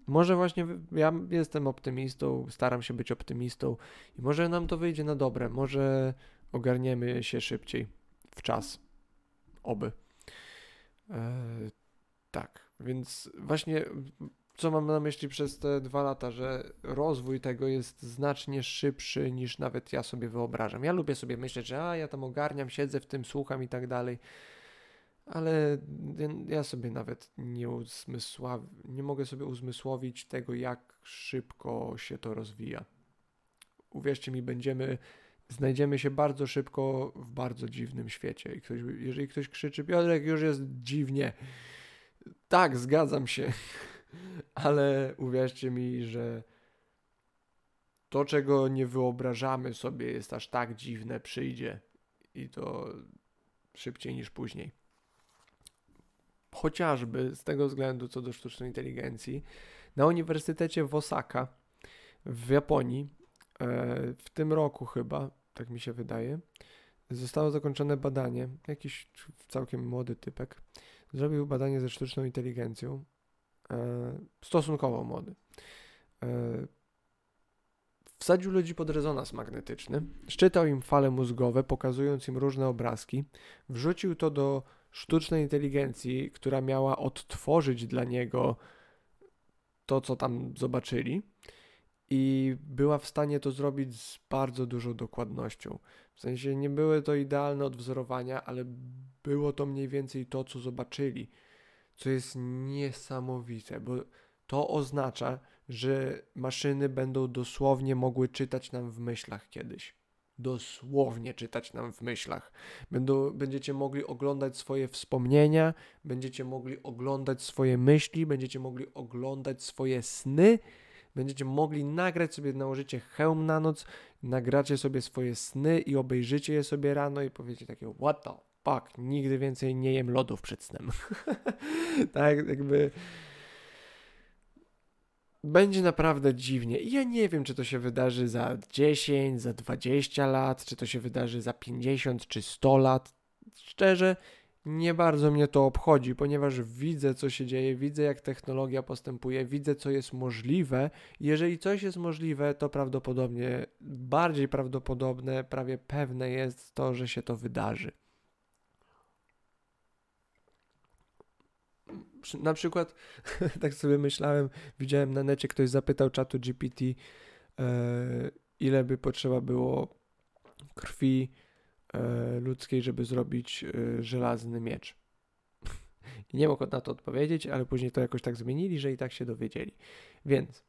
Speaker 1: Może właśnie ja jestem optymistą, staram się być optymistą i może nam to wyjdzie na dobre, może ogarniemy się szybciej w czas. Oby. E, tak, więc właśnie co mam na myśli przez te dwa lata, że rozwój tego jest znacznie szybszy niż nawet ja sobie wyobrażam. Ja lubię sobie myśleć, że a ja tam ogarniam, siedzę w tym, słucham i tak dalej ale ja sobie nawet nie, nie mogę sobie uzmysłowić tego, jak szybko się to rozwija. Uwierzcie mi, będziemy, znajdziemy się bardzo szybko w bardzo dziwnym świecie. I ktoś, jeżeli ktoś krzyczy, Piotrek, już jest dziwnie. Tak, zgadzam się, ale uwierzcie mi, że to, czego nie wyobrażamy sobie, jest aż tak dziwne, przyjdzie i to szybciej niż później. Chociażby z tego względu, co do sztucznej inteligencji, na Uniwersytecie w Osaka w Japonii e, w tym roku chyba, tak mi się wydaje, zostało zakończone badanie. Jakiś całkiem młody typek zrobił badanie ze sztuczną inteligencją, e, stosunkowo młody. E, wsadził ludzi pod rezonans magnetyczny, szczytał im fale mózgowe, pokazując im różne obrazki, wrzucił to do sztucznej inteligencji, która miała odtworzyć dla niego to, co tam zobaczyli, i była w stanie to zrobić z bardzo dużą dokładnością. W sensie nie były to idealne odwzorowania, ale było to mniej więcej to, co zobaczyli, co jest niesamowite, bo to oznacza, że maszyny będą dosłownie mogły czytać nam w myślach kiedyś dosłownie czytać nam w myślach. Będą, będziecie mogli oglądać swoje wspomnienia, będziecie mogli oglądać swoje myśli, będziecie mogli oglądać swoje sny, będziecie mogli nagrać sobie, nałożycie hełm na noc, nagracie sobie swoje sny i obejrzycie je sobie rano i powiecie takie what the fuck, nigdy więcej nie jem lodów przed snem. tak jakby będzie naprawdę dziwnie. I ja nie wiem, czy to się wydarzy za 10, za 20 lat, czy to się wydarzy za 50 czy 100 lat. Szczerze, nie bardzo mnie to obchodzi, ponieważ widzę, co się dzieje, widzę, jak technologia postępuje, widzę, co jest możliwe. Jeżeli coś jest możliwe, to prawdopodobnie, bardziej prawdopodobne, prawie pewne jest to, że się to wydarzy. Na przykład, tak sobie myślałem, widziałem na necie, ktoś zapytał czatu GPT, e, ile by potrzeba było krwi e, ludzkiej, żeby zrobić e, żelazny miecz. I nie mógł na to odpowiedzieć, ale później to jakoś tak zmienili, że i tak się dowiedzieli. Więc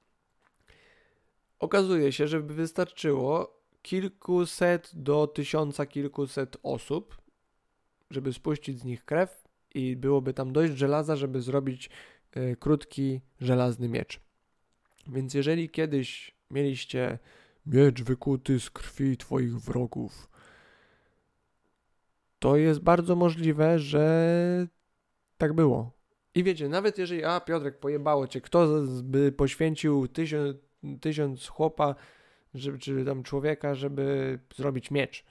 Speaker 1: okazuje się, że by wystarczyło kilkuset do tysiąca kilkuset osób, żeby spuścić z nich krew i byłoby tam dość żelaza, żeby zrobić y, krótki żelazny miecz. Więc jeżeli kiedyś mieliście miecz wykuty z krwi twoich wrogów, to jest bardzo możliwe, że tak było. I wiecie, nawet jeżeli, a Piotrek, pojebało cię, kto by poświęcił tysiąc, tysiąc chłopa, żeby, czy tam człowieka, żeby zrobić miecz,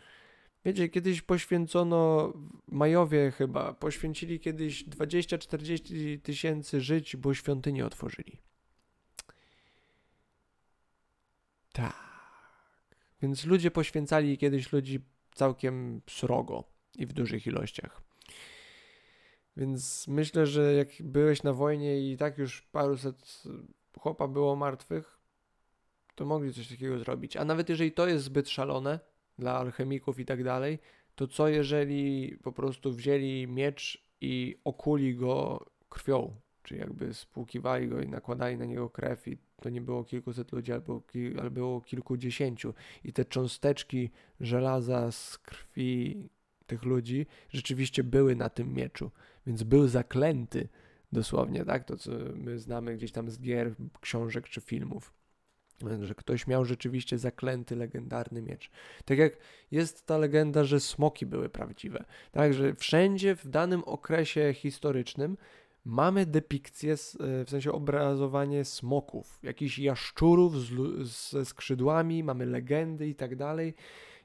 Speaker 1: Wiecie, kiedyś poświęcono, Majowie chyba, poświęcili kiedyś 20-40 tysięcy żyć, bo świątynię otworzyli. Tak. Więc ludzie poświęcali kiedyś ludzi całkiem srogo i w dużych ilościach. Więc myślę, że jak byłeś na wojnie i tak już paruset chłopa było martwych, to mogli coś takiego zrobić. A nawet jeżeli to jest zbyt szalone, dla alchemików i tak dalej, to co jeżeli po prostu wzięli miecz i okuli go krwią, czy jakby spłukiwali go i nakładali na niego krew i to nie było kilkuset ludzi, albo, albo było kilkudziesięciu i te cząsteczki żelaza z krwi tych ludzi rzeczywiście były na tym mieczu, więc był zaklęty dosłownie, tak, to co my znamy gdzieś tam z gier, książek czy filmów że ktoś miał rzeczywiście zaklęty, legendarny miecz. Tak jak jest ta legenda, że smoki były prawdziwe. Tak, że wszędzie w danym okresie historycznym mamy depikcję, w sensie obrazowanie smoków, jakichś jaszczurów z, ze skrzydłami, mamy legendy i tak dalej.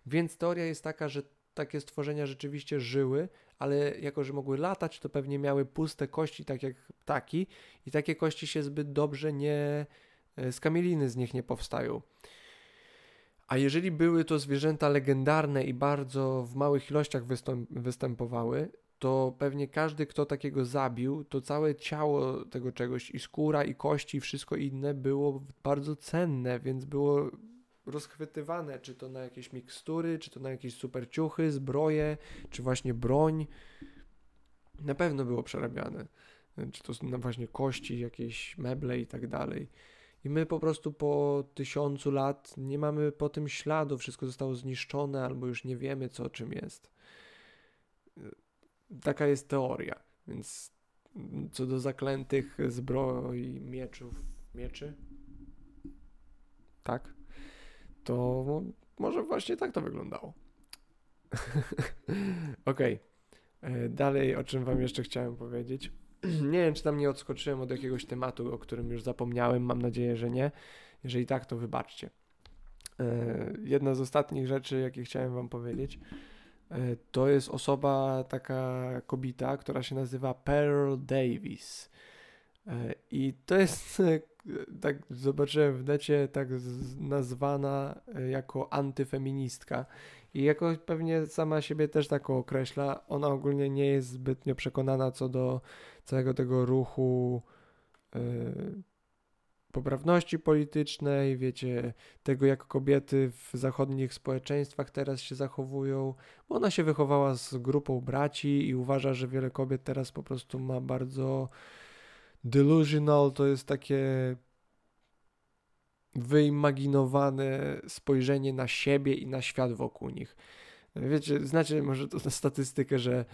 Speaker 1: Więc teoria jest taka, że takie stworzenia rzeczywiście żyły, ale jako, że mogły latać, to pewnie miały puste kości, tak jak ptaki, i takie kości się zbyt dobrze nie. E, skamieliny z nich nie powstają. A jeżeli były to zwierzęta legendarne i bardzo w małych ilościach występowały, to pewnie każdy, kto takiego zabił, to całe ciało tego czegoś, i skóra, i kości, i wszystko inne było bardzo cenne, więc było rozchwytywane, czy to na jakieś mikstury, czy to na jakieś superciuchy, zbroje, czy właśnie broń. Na pewno było przerabiane. Czy to na właśnie kości, jakieś meble i tak dalej. I my po prostu po tysiącu lat nie mamy po tym śladu, wszystko zostało zniszczone, albo już nie wiemy, co czym jest. Taka jest teoria. Więc co do zaklętych zbroi, mieczów, mieczy, tak, to może właśnie tak to wyglądało. Okej. Okay. E, dalej, o czym Wam jeszcze chciałem powiedzieć. nie wiem, czy tam nie odskoczyłem od jakiegoś tematu, o którym już zapomniałem. Mam nadzieję, że nie. Jeżeli tak, to wybaczcie. E, jedna z ostatnich rzeczy, jakie chciałem Wam powiedzieć, e, to jest osoba, taka kobieta, która się nazywa Pearl Davis. I to jest tak zobaczyłem w necie, tak nazwana e, jako antyfeministka. I jako pewnie sama siebie też tak określa. Ona ogólnie nie jest zbytnio przekonana co do całego tego ruchu yy, poprawności politycznej, wiecie, tego jak kobiety w zachodnich społeczeństwach teraz się zachowują, bo ona się wychowała z grupą braci i uważa, że wiele kobiet teraz po prostu ma bardzo delusional to jest takie wyimaginowane spojrzenie na siebie i na świat wokół nich. Wiecie, znacie może to statystykę, że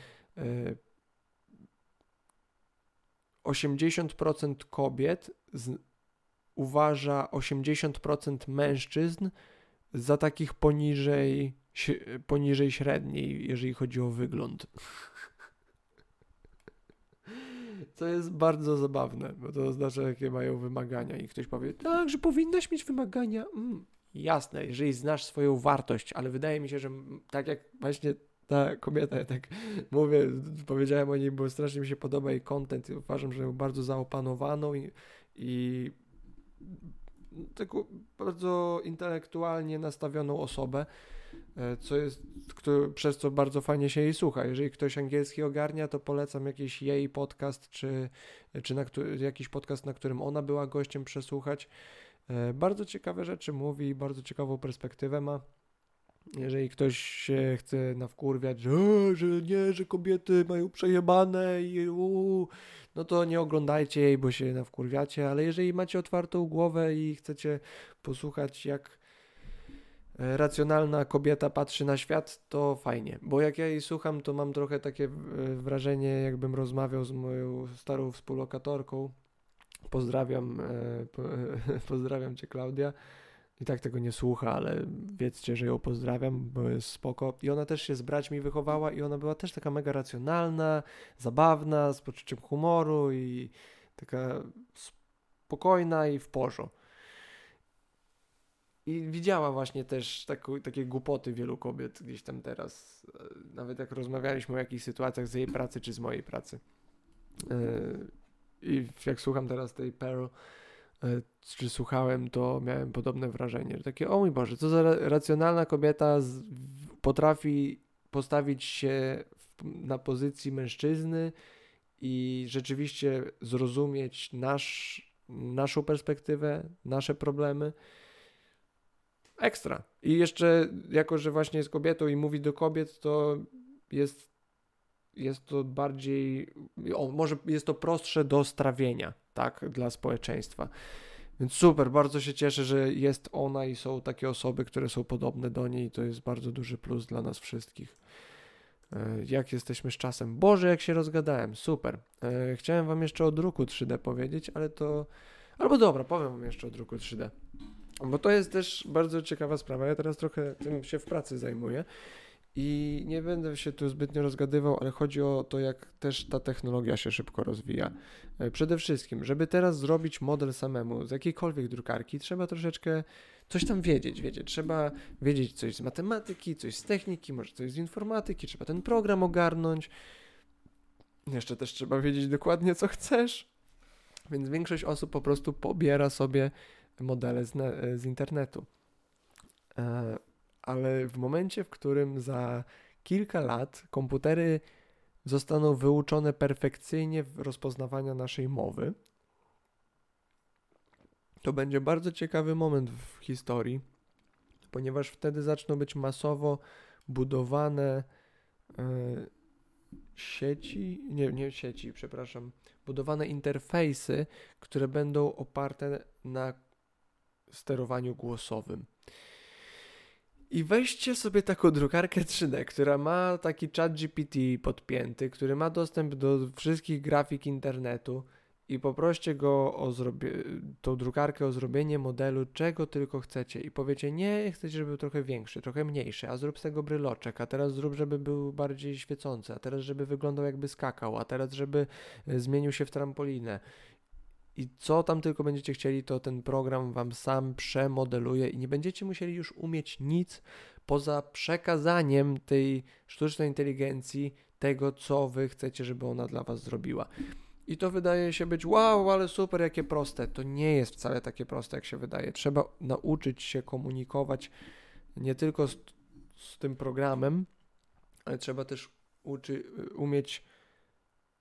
Speaker 1: 80% e, kobiet z, uważa 80% mężczyzn za takich poniżej, poniżej średniej, jeżeli chodzi o wygląd. Co jest bardzo zabawne, bo to oznacza, jakie mają wymagania. I ktoś powie, tak, że powinnaś mieć wymagania. Mm, jasne, jeżeli znasz swoją wartość, ale wydaje mi się, że tak jak właśnie ta kobieta, ja tak mówię, powiedziałem o niej, bo strasznie mi się podoba jej content. Uważam, że ją bardzo zaopanowaną i, i taką bardzo intelektualnie nastawioną osobę. E, co jest, kto, przez co bardzo fajnie się jej słucha. Jeżeli ktoś angielski ogarnia, to polecam jakiś jej podcast, czy, czy na, jakiś podcast, na którym ona była gościem, przesłuchać. E, bardzo ciekawe rzeczy mówi, bardzo ciekawą perspektywę ma. Jeżeli ktoś się chce nawkurwiać, że, że nie, że kobiety mają przejebane i uu, no to nie oglądajcie jej, bo się nawkurwiacie, ale jeżeli macie otwartą głowę i chcecie posłuchać, jak E, racjonalna kobieta patrzy na świat, to fajnie. Bo jak ja jej słucham, to mam trochę takie e, wrażenie, jakbym rozmawiał z moją starą współlokatorką. Pozdrawiam, e, po, pozdrawiam cię, Klaudia. I tak tego nie słucha, ale wiedzcie, że ją pozdrawiam, bo jest spoko. I ona też się z braćmi wychowała i ona była też taka mega racjonalna, zabawna, z poczuciem humoru i taka spokojna i w porządku. I widziała właśnie też takie głupoty wielu kobiet gdzieś tam teraz. E, nawet jak rozmawialiśmy o jakichś sytuacjach z jej pracy czy z mojej pracy. E, I jak słucham teraz tej Pearl, czy słuchałem, to miałem podobne wrażenie. Że takie, o mój Boże, co za racjonalna kobieta z, potrafi postawić się w, na pozycji mężczyzny i rzeczywiście zrozumieć nasz, naszą perspektywę, nasze problemy ekstra. I jeszcze, jako że właśnie jest kobietą i mówi do kobiet, to jest, jest to bardziej, o, może jest to prostsze do strawienia, tak, dla społeczeństwa. Więc super, bardzo się cieszę, że jest ona i są takie osoby, które są podobne do niej. To jest bardzo duży plus dla nas wszystkich. E, jak jesteśmy z czasem? Boże, jak się rozgadałem, super. E, chciałem Wam jeszcze o druku 3D powiedzieć, ale to. Albo dobra, powiem Wam jeszcze o druku 3D. Bo to jest też bardzo ciekawa sprawa. Ja teraz trochę tym się w pracy zajmuję I nie będę się tu zbytnio rozgadywał, ale chodzi o to, jak też ta technologia się szybko rozwija. E, przede wszystkim, żeby teraz zrobić model samemu z jakiejkolwiek drukarki, trzeba troszeczkę coś tam wiedzieć, wiecie, trzeba wiedzieć coś z matematyki, coś z techniki, może coś z informatyki, trzeba ten program ogarnąć. Jeszcze też trzeba wiedzieć dokładnie, co chcesz. Więc większość osób po prostu pobiera sobie modele z, z internetu. E, ale w momencie, w którym za kilka lat komputery zostaną wyuczone perfekcyjnie w rozpoznawania naszej mowy, to będzie bardzo ciekawy moment w historii, ponieważ wtedy zaczną być masowo budowane e, sieci, nie, nie sieci, przepraszam, budowane interfejsy, które będą oparte na sterowaniu głosowym. I weźcie sobie taką drukarkę 3D, która ma taki chat GPT podpięty, który ma dostęp do wszystkich grafik internetu i poproście go o zrobie, tą drukarkę o zrobienie modelu czego tylko chcecie i powiecie nie, chcecie, żeby był trochę większy, trochę mniejszy, a zrób z tego bryloczek, a teraz zrób, żeby był bardziej świecący, a teraz, żeby wyglądał jakby skakał, a teraz, żeby e, zmienił się w trampolinę. I co tam tylko będziecie chcieli, to ten program wam sam przemodeluje i nie będziecie musieli już umieć nic poza przekazaniem tej sztucznej inteligencji tego, co wy chcecie, żeby ona dla was zrobiła. I to wydaje się być wow, ale super, jakie proste. To nie jest wcale takie proste, jak się wydaje. Trzeba nauczyć się komunikować nie tylko z, z tym programem, ale trzeba też uczy, umieć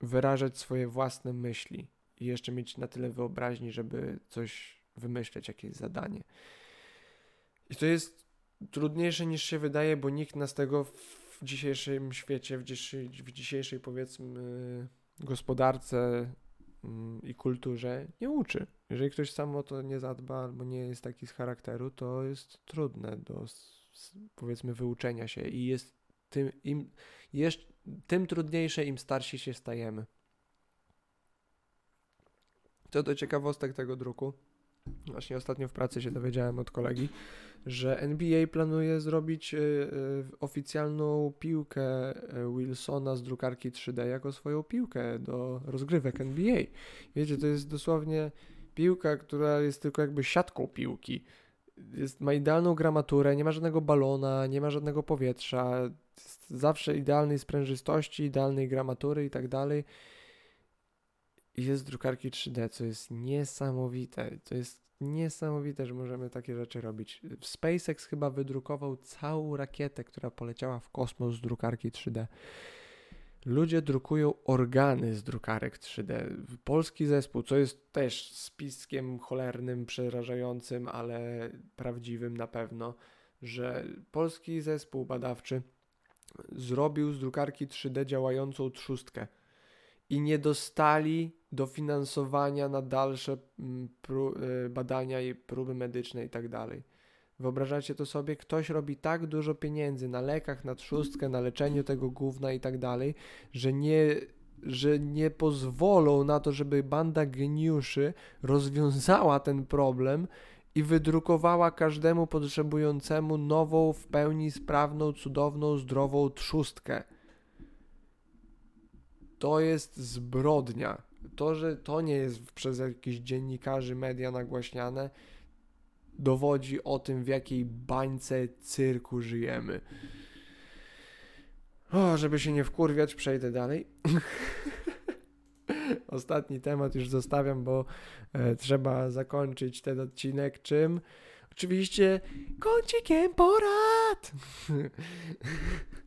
Speaker 1: wyrażać swoje własne myśli i jeszcze mieć na tyle wyobraźni, żeby coś wymyśleć, jakieś zadanie. I to jest trudniejsze niż się wydaje, bo nikt nas tego w dzisiejszym świecie, w dzisiejszej, w dzisiejszej powiedzmy gospodarce mm, i kulturze nie uczy. Jeżeli ktoś sam o to nie zadba albo nie jest taki z charakteru, to jest trudne do powiedzmy wyuczenia się i jest tym, im, jest, tym trudniejsze, im starsi się stajemy. Co do ciekawostek tego druku, właśnie ostatnio w pracy się dowiedziałem od kolegi, że NBA planuje zrobić y, y, oficjalną piłkę y, Wilsona z drukarki 3D jako swoją piłkę do rozgrywek NBA. Wiecie, to jest dosłownie piłka, która jest tylko jakby siatką piłki. Jest, ma idealną gramaturę, nie ma żadnego balona, nie ma żadnego powietrza, zawsze idealnej sprężystości, idealnej gramatury i tak dalej. Jest drukarki 3D, co jest niesamowite. To jest niesamowite, że możemy takie rzeczy robić. SpaceX chyba wydrukował całą rakietę, która poleciała w kosmos z drukarki 3D. Ludzie drukują organy z drukarek 3D. Polski zespół, co jest też spiskiem cholernym, przerażającym, ale prawdziwym na pewno, że polski zespół badawczy zrobił z drukarki 3D działającą trzustkę i nie dostali dofinansowania na dalsze mm, y, badania i próby medyczne i tak dalej. Wyobrażacie to sobie? Ktoś robi tak dużo pieniędzy na lekach, na trzustkę, na leczeniu tego gówna i tak dalej, że nie, że nie pozwolą na to, żeby banda geniuszy rozwiązała ten problem i wydrukowała każdemu potrzebującemu nową, w pełni sprawną, cudowną, zdrową trzustkę. To jest zbrodnia. To, że to nie jest przez jakichś dziennikarzy, media nagłaśniane, dowodzi o tym, w jakiej bańce cyrku żyjemy. O, żeby się nie wkurwiać, przejdę dalej. Ostatni temat już zostawiam, bo e, trzeba zakończyć ten odcinek czym? Oczywiście kącikiem porad.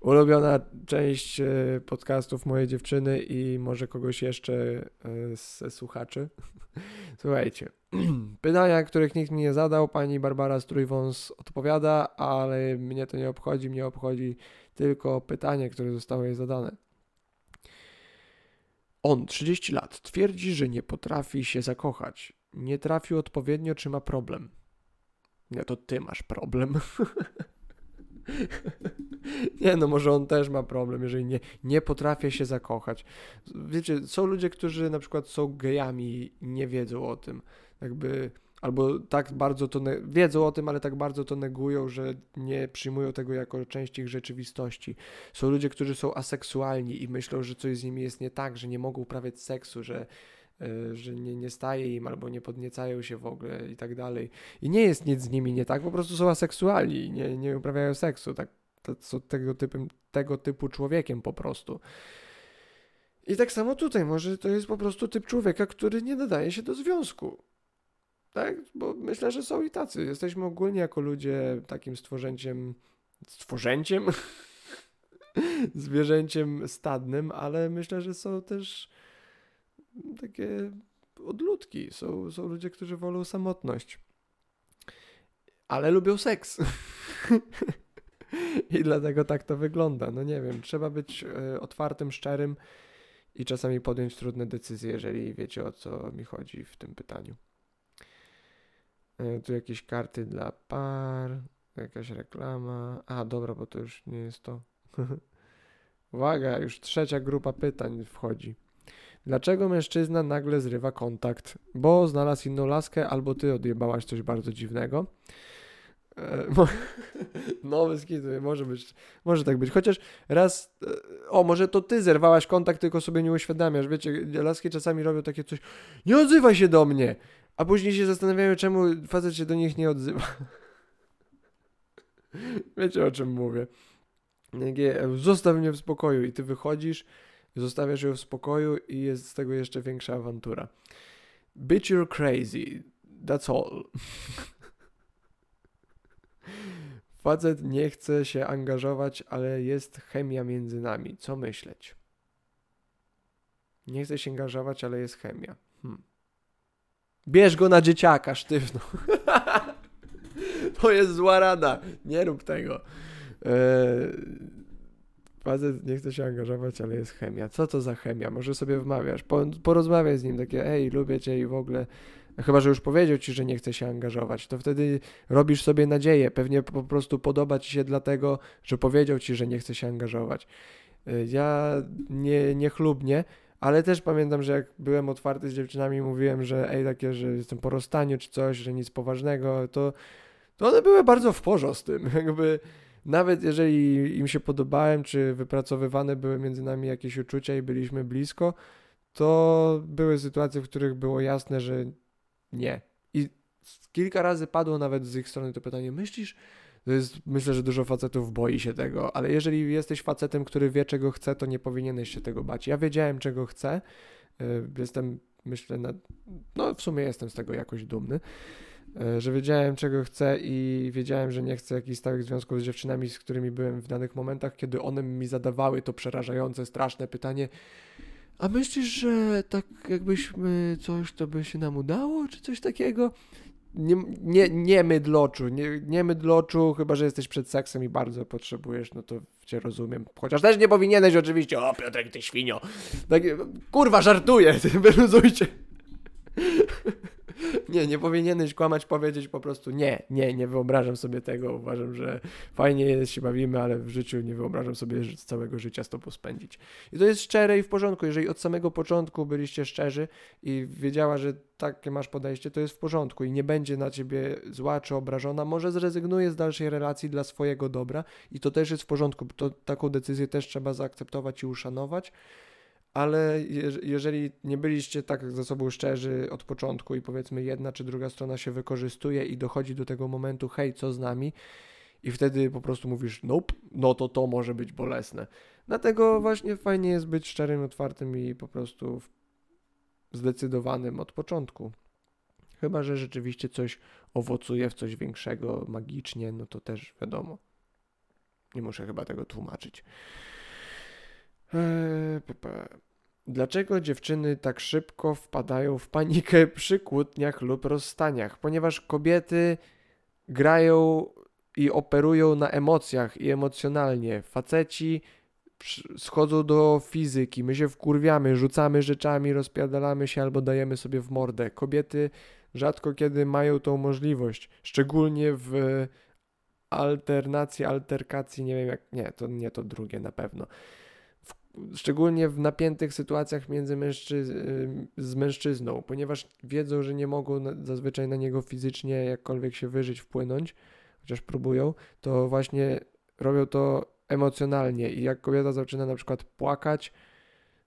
Speaker 1: Ulubiona część e, podcastów mojej dziewczyny i może kogoś jeszcze e, ze słuchaczy. Słuchajcie, pytania, których nikt mi nie zadał, pani Barbara Strójwąs odpowiada, ale mnie to nie obchodzi, mnie obchodzi tylko pytanie, które zostało jej zadane. On, 30 lat, twierdzi, że nie potrafi się zakochać. Nie trafił odpowiednio, czy ma problem? Nie, to ty masz problem. nie, no może on też ma problem, jeżeli nie, nie potrafię się zakochać. Wiecie, są ludzie, którzy na przykład są gejami i nie wiedzą o tym. Jakby albo tak bardzo to wiedzą o tym, ale tak bardzo to negują, że nie przyjmują tego jako część ich rzeczywistości. Są ludzie, którzy są aseksualni i myślą, że coś z nimi jest nie tak, że nie mogą uprawiać seksu, że że nie, nie staje im albo nie podniecają się w ogóle i tak dalej. I nie jest nic z nimi nie tak, po prostu są aseksualni nie, nie uprawiają seksu. Tak, to są tego, typem, tego typu człowiekiem po prostu. I tak samo tutaj, może to jest po prostu typ człowieka, który nie nadaje się do związku. Tak? Bo myślę, że są i tacy. Jesteśmy ogólnie jako ludzie takim stworzęciem, stworzęciem, zwierzęciem stadnym, ale myślę, że są też takie odludki. Są, są ludzie, którzy wolą samotność. Ale lubią seks. I dlatego tak to wygląda. No nie wiem, trzeba być y, otwartym, szczerym i czasami podjąć trudne decyzje, jeżeli wiecie o co mi chodzi w tym pytaniu. E, tu jakieś karty dla par, jakaś reklama. A, dobra, bo to już nie jest to. Uwaga, już trzecia grupa pytań wchodzi. Dlaczego mężczyzna nagle zrywa kontakt? Bo znalazł inną laskę, albo ty odjebałaś coś bardzo dziwnego. E, no, może być, może tak być. Chociaż raz, e, o, może to ty zerwałaś kontakt, tylko sobie nie uświadamiasz. Wiecie, laski czasami robią takie coś, nie odzywaj się do mnie, a później się zastanawiają, czemu facet się do nich nie odzywa. Wiecie, o czym mówię. Zostaw mnie w spokoju i ty wychodzisz, zostawiasz ją w spokoju i jest z tego jeszcze większa awantura. Bitch, you're crazy. That's all. Facet nie chce się angażować, ale jest chemia między nami. Co myśleć? Nie chce się angażować, ale jest chemia. Hmm. Bierz go na dzieciaka, sztywno. to jest zła rada. Nie rób tego. Eee, facet nie chce się angażować, ale jest chemia. Co to za chemia? Może sobie wmawiasz. Po, porozmawiaj z nim takie, ej, lubię cię i w ogóle Chyba, że już powiedział ci, że nie chce się angażować, to wtedy robisz sobie nadzieję. Pewnie po prostu podoba ci się dlatego, że powiedział ci, że nie chce się angażować. Y, ja nie, nie chlubnie, ale też pamiętam, że jak byłem otwarty z dziewczynami, mówiłem, że ej, takie, że jestem po rozstaniu czy coś, że nic poważnego, to, to one były bardzo w porządku z tym. Jakby nawet jeżeli im się podobałem, czy wypracowywane były między nami jakieś uczucia i byliśmy blisko, to były sytuacje, w których było jasne, że nie. I kilka razy padło nawet z ich strony to pytanie, myślisz, to jest, myślę, że dużo facetów boi się tego, ale jeżeli jesteś facetem, który wie, czego chce, to nie powinieneś się tego bać. Ja wiedziałem, czego chcę. Y, jestem, myślę, na, no w sumie jestem z tego jakoś dumny, że wiedziałem, czego chcę i wiedziałem, że nie chcę jakichś stałych związków z dziewczynami, z którymi byłem w danych momentach, kiedy one mi zadawały to przerażające, straszne pytanie, a myślisz, że tak jakbyśmy coś, to by się nam udało, czy coś takiego? Nie, nie, nie mydloczu, nie, nie mydloczu, chyba, że jesteś przed seksem i bardzo potrzebujesz, no to cię rozumiem. Chociaż też nie powinieneś oczywiście, o Piotrek, ty świnio. Tak, kurwa, żartuję, wyluzujcie. Nie, nie powinieneś kłamać, powiedzieć po prostu nie, nie, nie wyobrażam sobie tego. Uważam, że fajnie jest, się bawimy, ale w życiu nie wyobrażam sobie całego życia z tobą spędzić. I to jest szczere i w porządku. Jeżeli od samego początku byliście szczerzy i wiedziała, że takie masz podejście, to jest w porządku i nie będzie na ciebie zła czy obrażona, może zrezygnuje z dalszej relacji dla swojego dobra i to też jest w porządku. To, taką decyzję też trzeba zaakceptować i uszanować ale jeżeli nie byliście tak ze sobą szczerzy od początku i powiedzmy jedna czy druga strona się wykorzystuje i dochodzi do tego momentu, hej, co z nami? I wtedy po prostu mówisz, nope, no to to może być bolesne. Dlatego właśnie fajnie jest być szczerym, otwartym i po prostu zdecydowanym od początku. Chyba, że rzeczywiście coś owocuje w coś większego magicznie, no to też wiadomo. Nie muszę chyba tego tłumaczyć. Eee, Dlaczego dziewczyny tak szybko wpadają w panikę przy kłótniach lub rozstaniach? Ponieważ kobiety grają i operują na emocjach i emocjonalnie. Faceci schodzą do fizyki, my się wkurwiamy, rzucamy rzeczami, rozpiadalamy się albo dajemy sobie w mordę. Kobiety rzadko kiedy mają tą możliwość, szczególnie w alternacji, alterkacji, nie wiem jak, nie, to nie to drugie na pewno szczególnie w napiętych sytuacjach między mężczyz z mężczyzną, ponieważ wiedzą, że nie mogą na, zazwyczaj na niego fizycznie jakkolwiek się wyżyć, wpłynąć, chociaż próbują, to właśnie robią to emocjonalnie i jak kobieta zaczyna na przykład płakać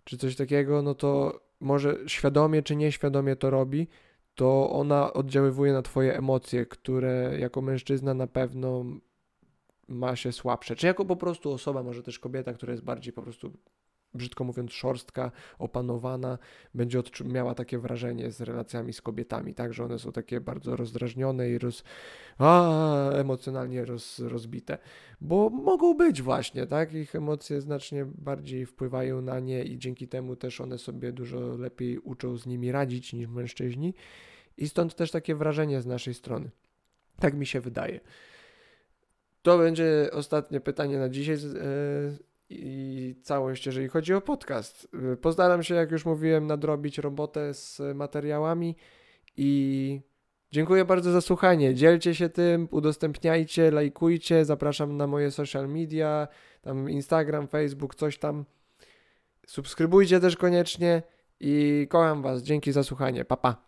Speaker 1: czy coś takiego, no to może świadomie czy nieświadomie to robi, to ona oddziaływuje na twoje emocje, które jako mężczyzna na pewno ma się słabsze. Czy jako po prostu osoba, może też kobieta, która jest bardziej po prostu brzydko mówiąc, szorstka, opanowana, będzie miała takie wrażenie z relacjami z kobietami, tak, że one są takie bardzo rozdrażnione i roz, a, emocjonalnie roz, rozbite, bo mogą być właśnie, tak, ich emocje znacznie bardziej wpływają na nie i dzięki temu też one sobie dużo lepiej uczą z nimi radzić niż mężczyźni i stąd też takie wrażenie z naszej strony. Tak mi się wydaje. To będzie ostatnie pytanie na dzisiaj. I całość, jeżeli chodzi o podcast. Y, postaram się, jak już mówiłem, nadrobić robotę z materiałami i dziękuję bardzo za słuchanie. Dzielcie się tym, udostępniajcie, lajkujcie, zapraszam na moje social media, tam Instagram, Facebook, coś tam. Subskrybujcie też koniecznie i kocham Was. Dzięki za słuchanie. Pa, pa.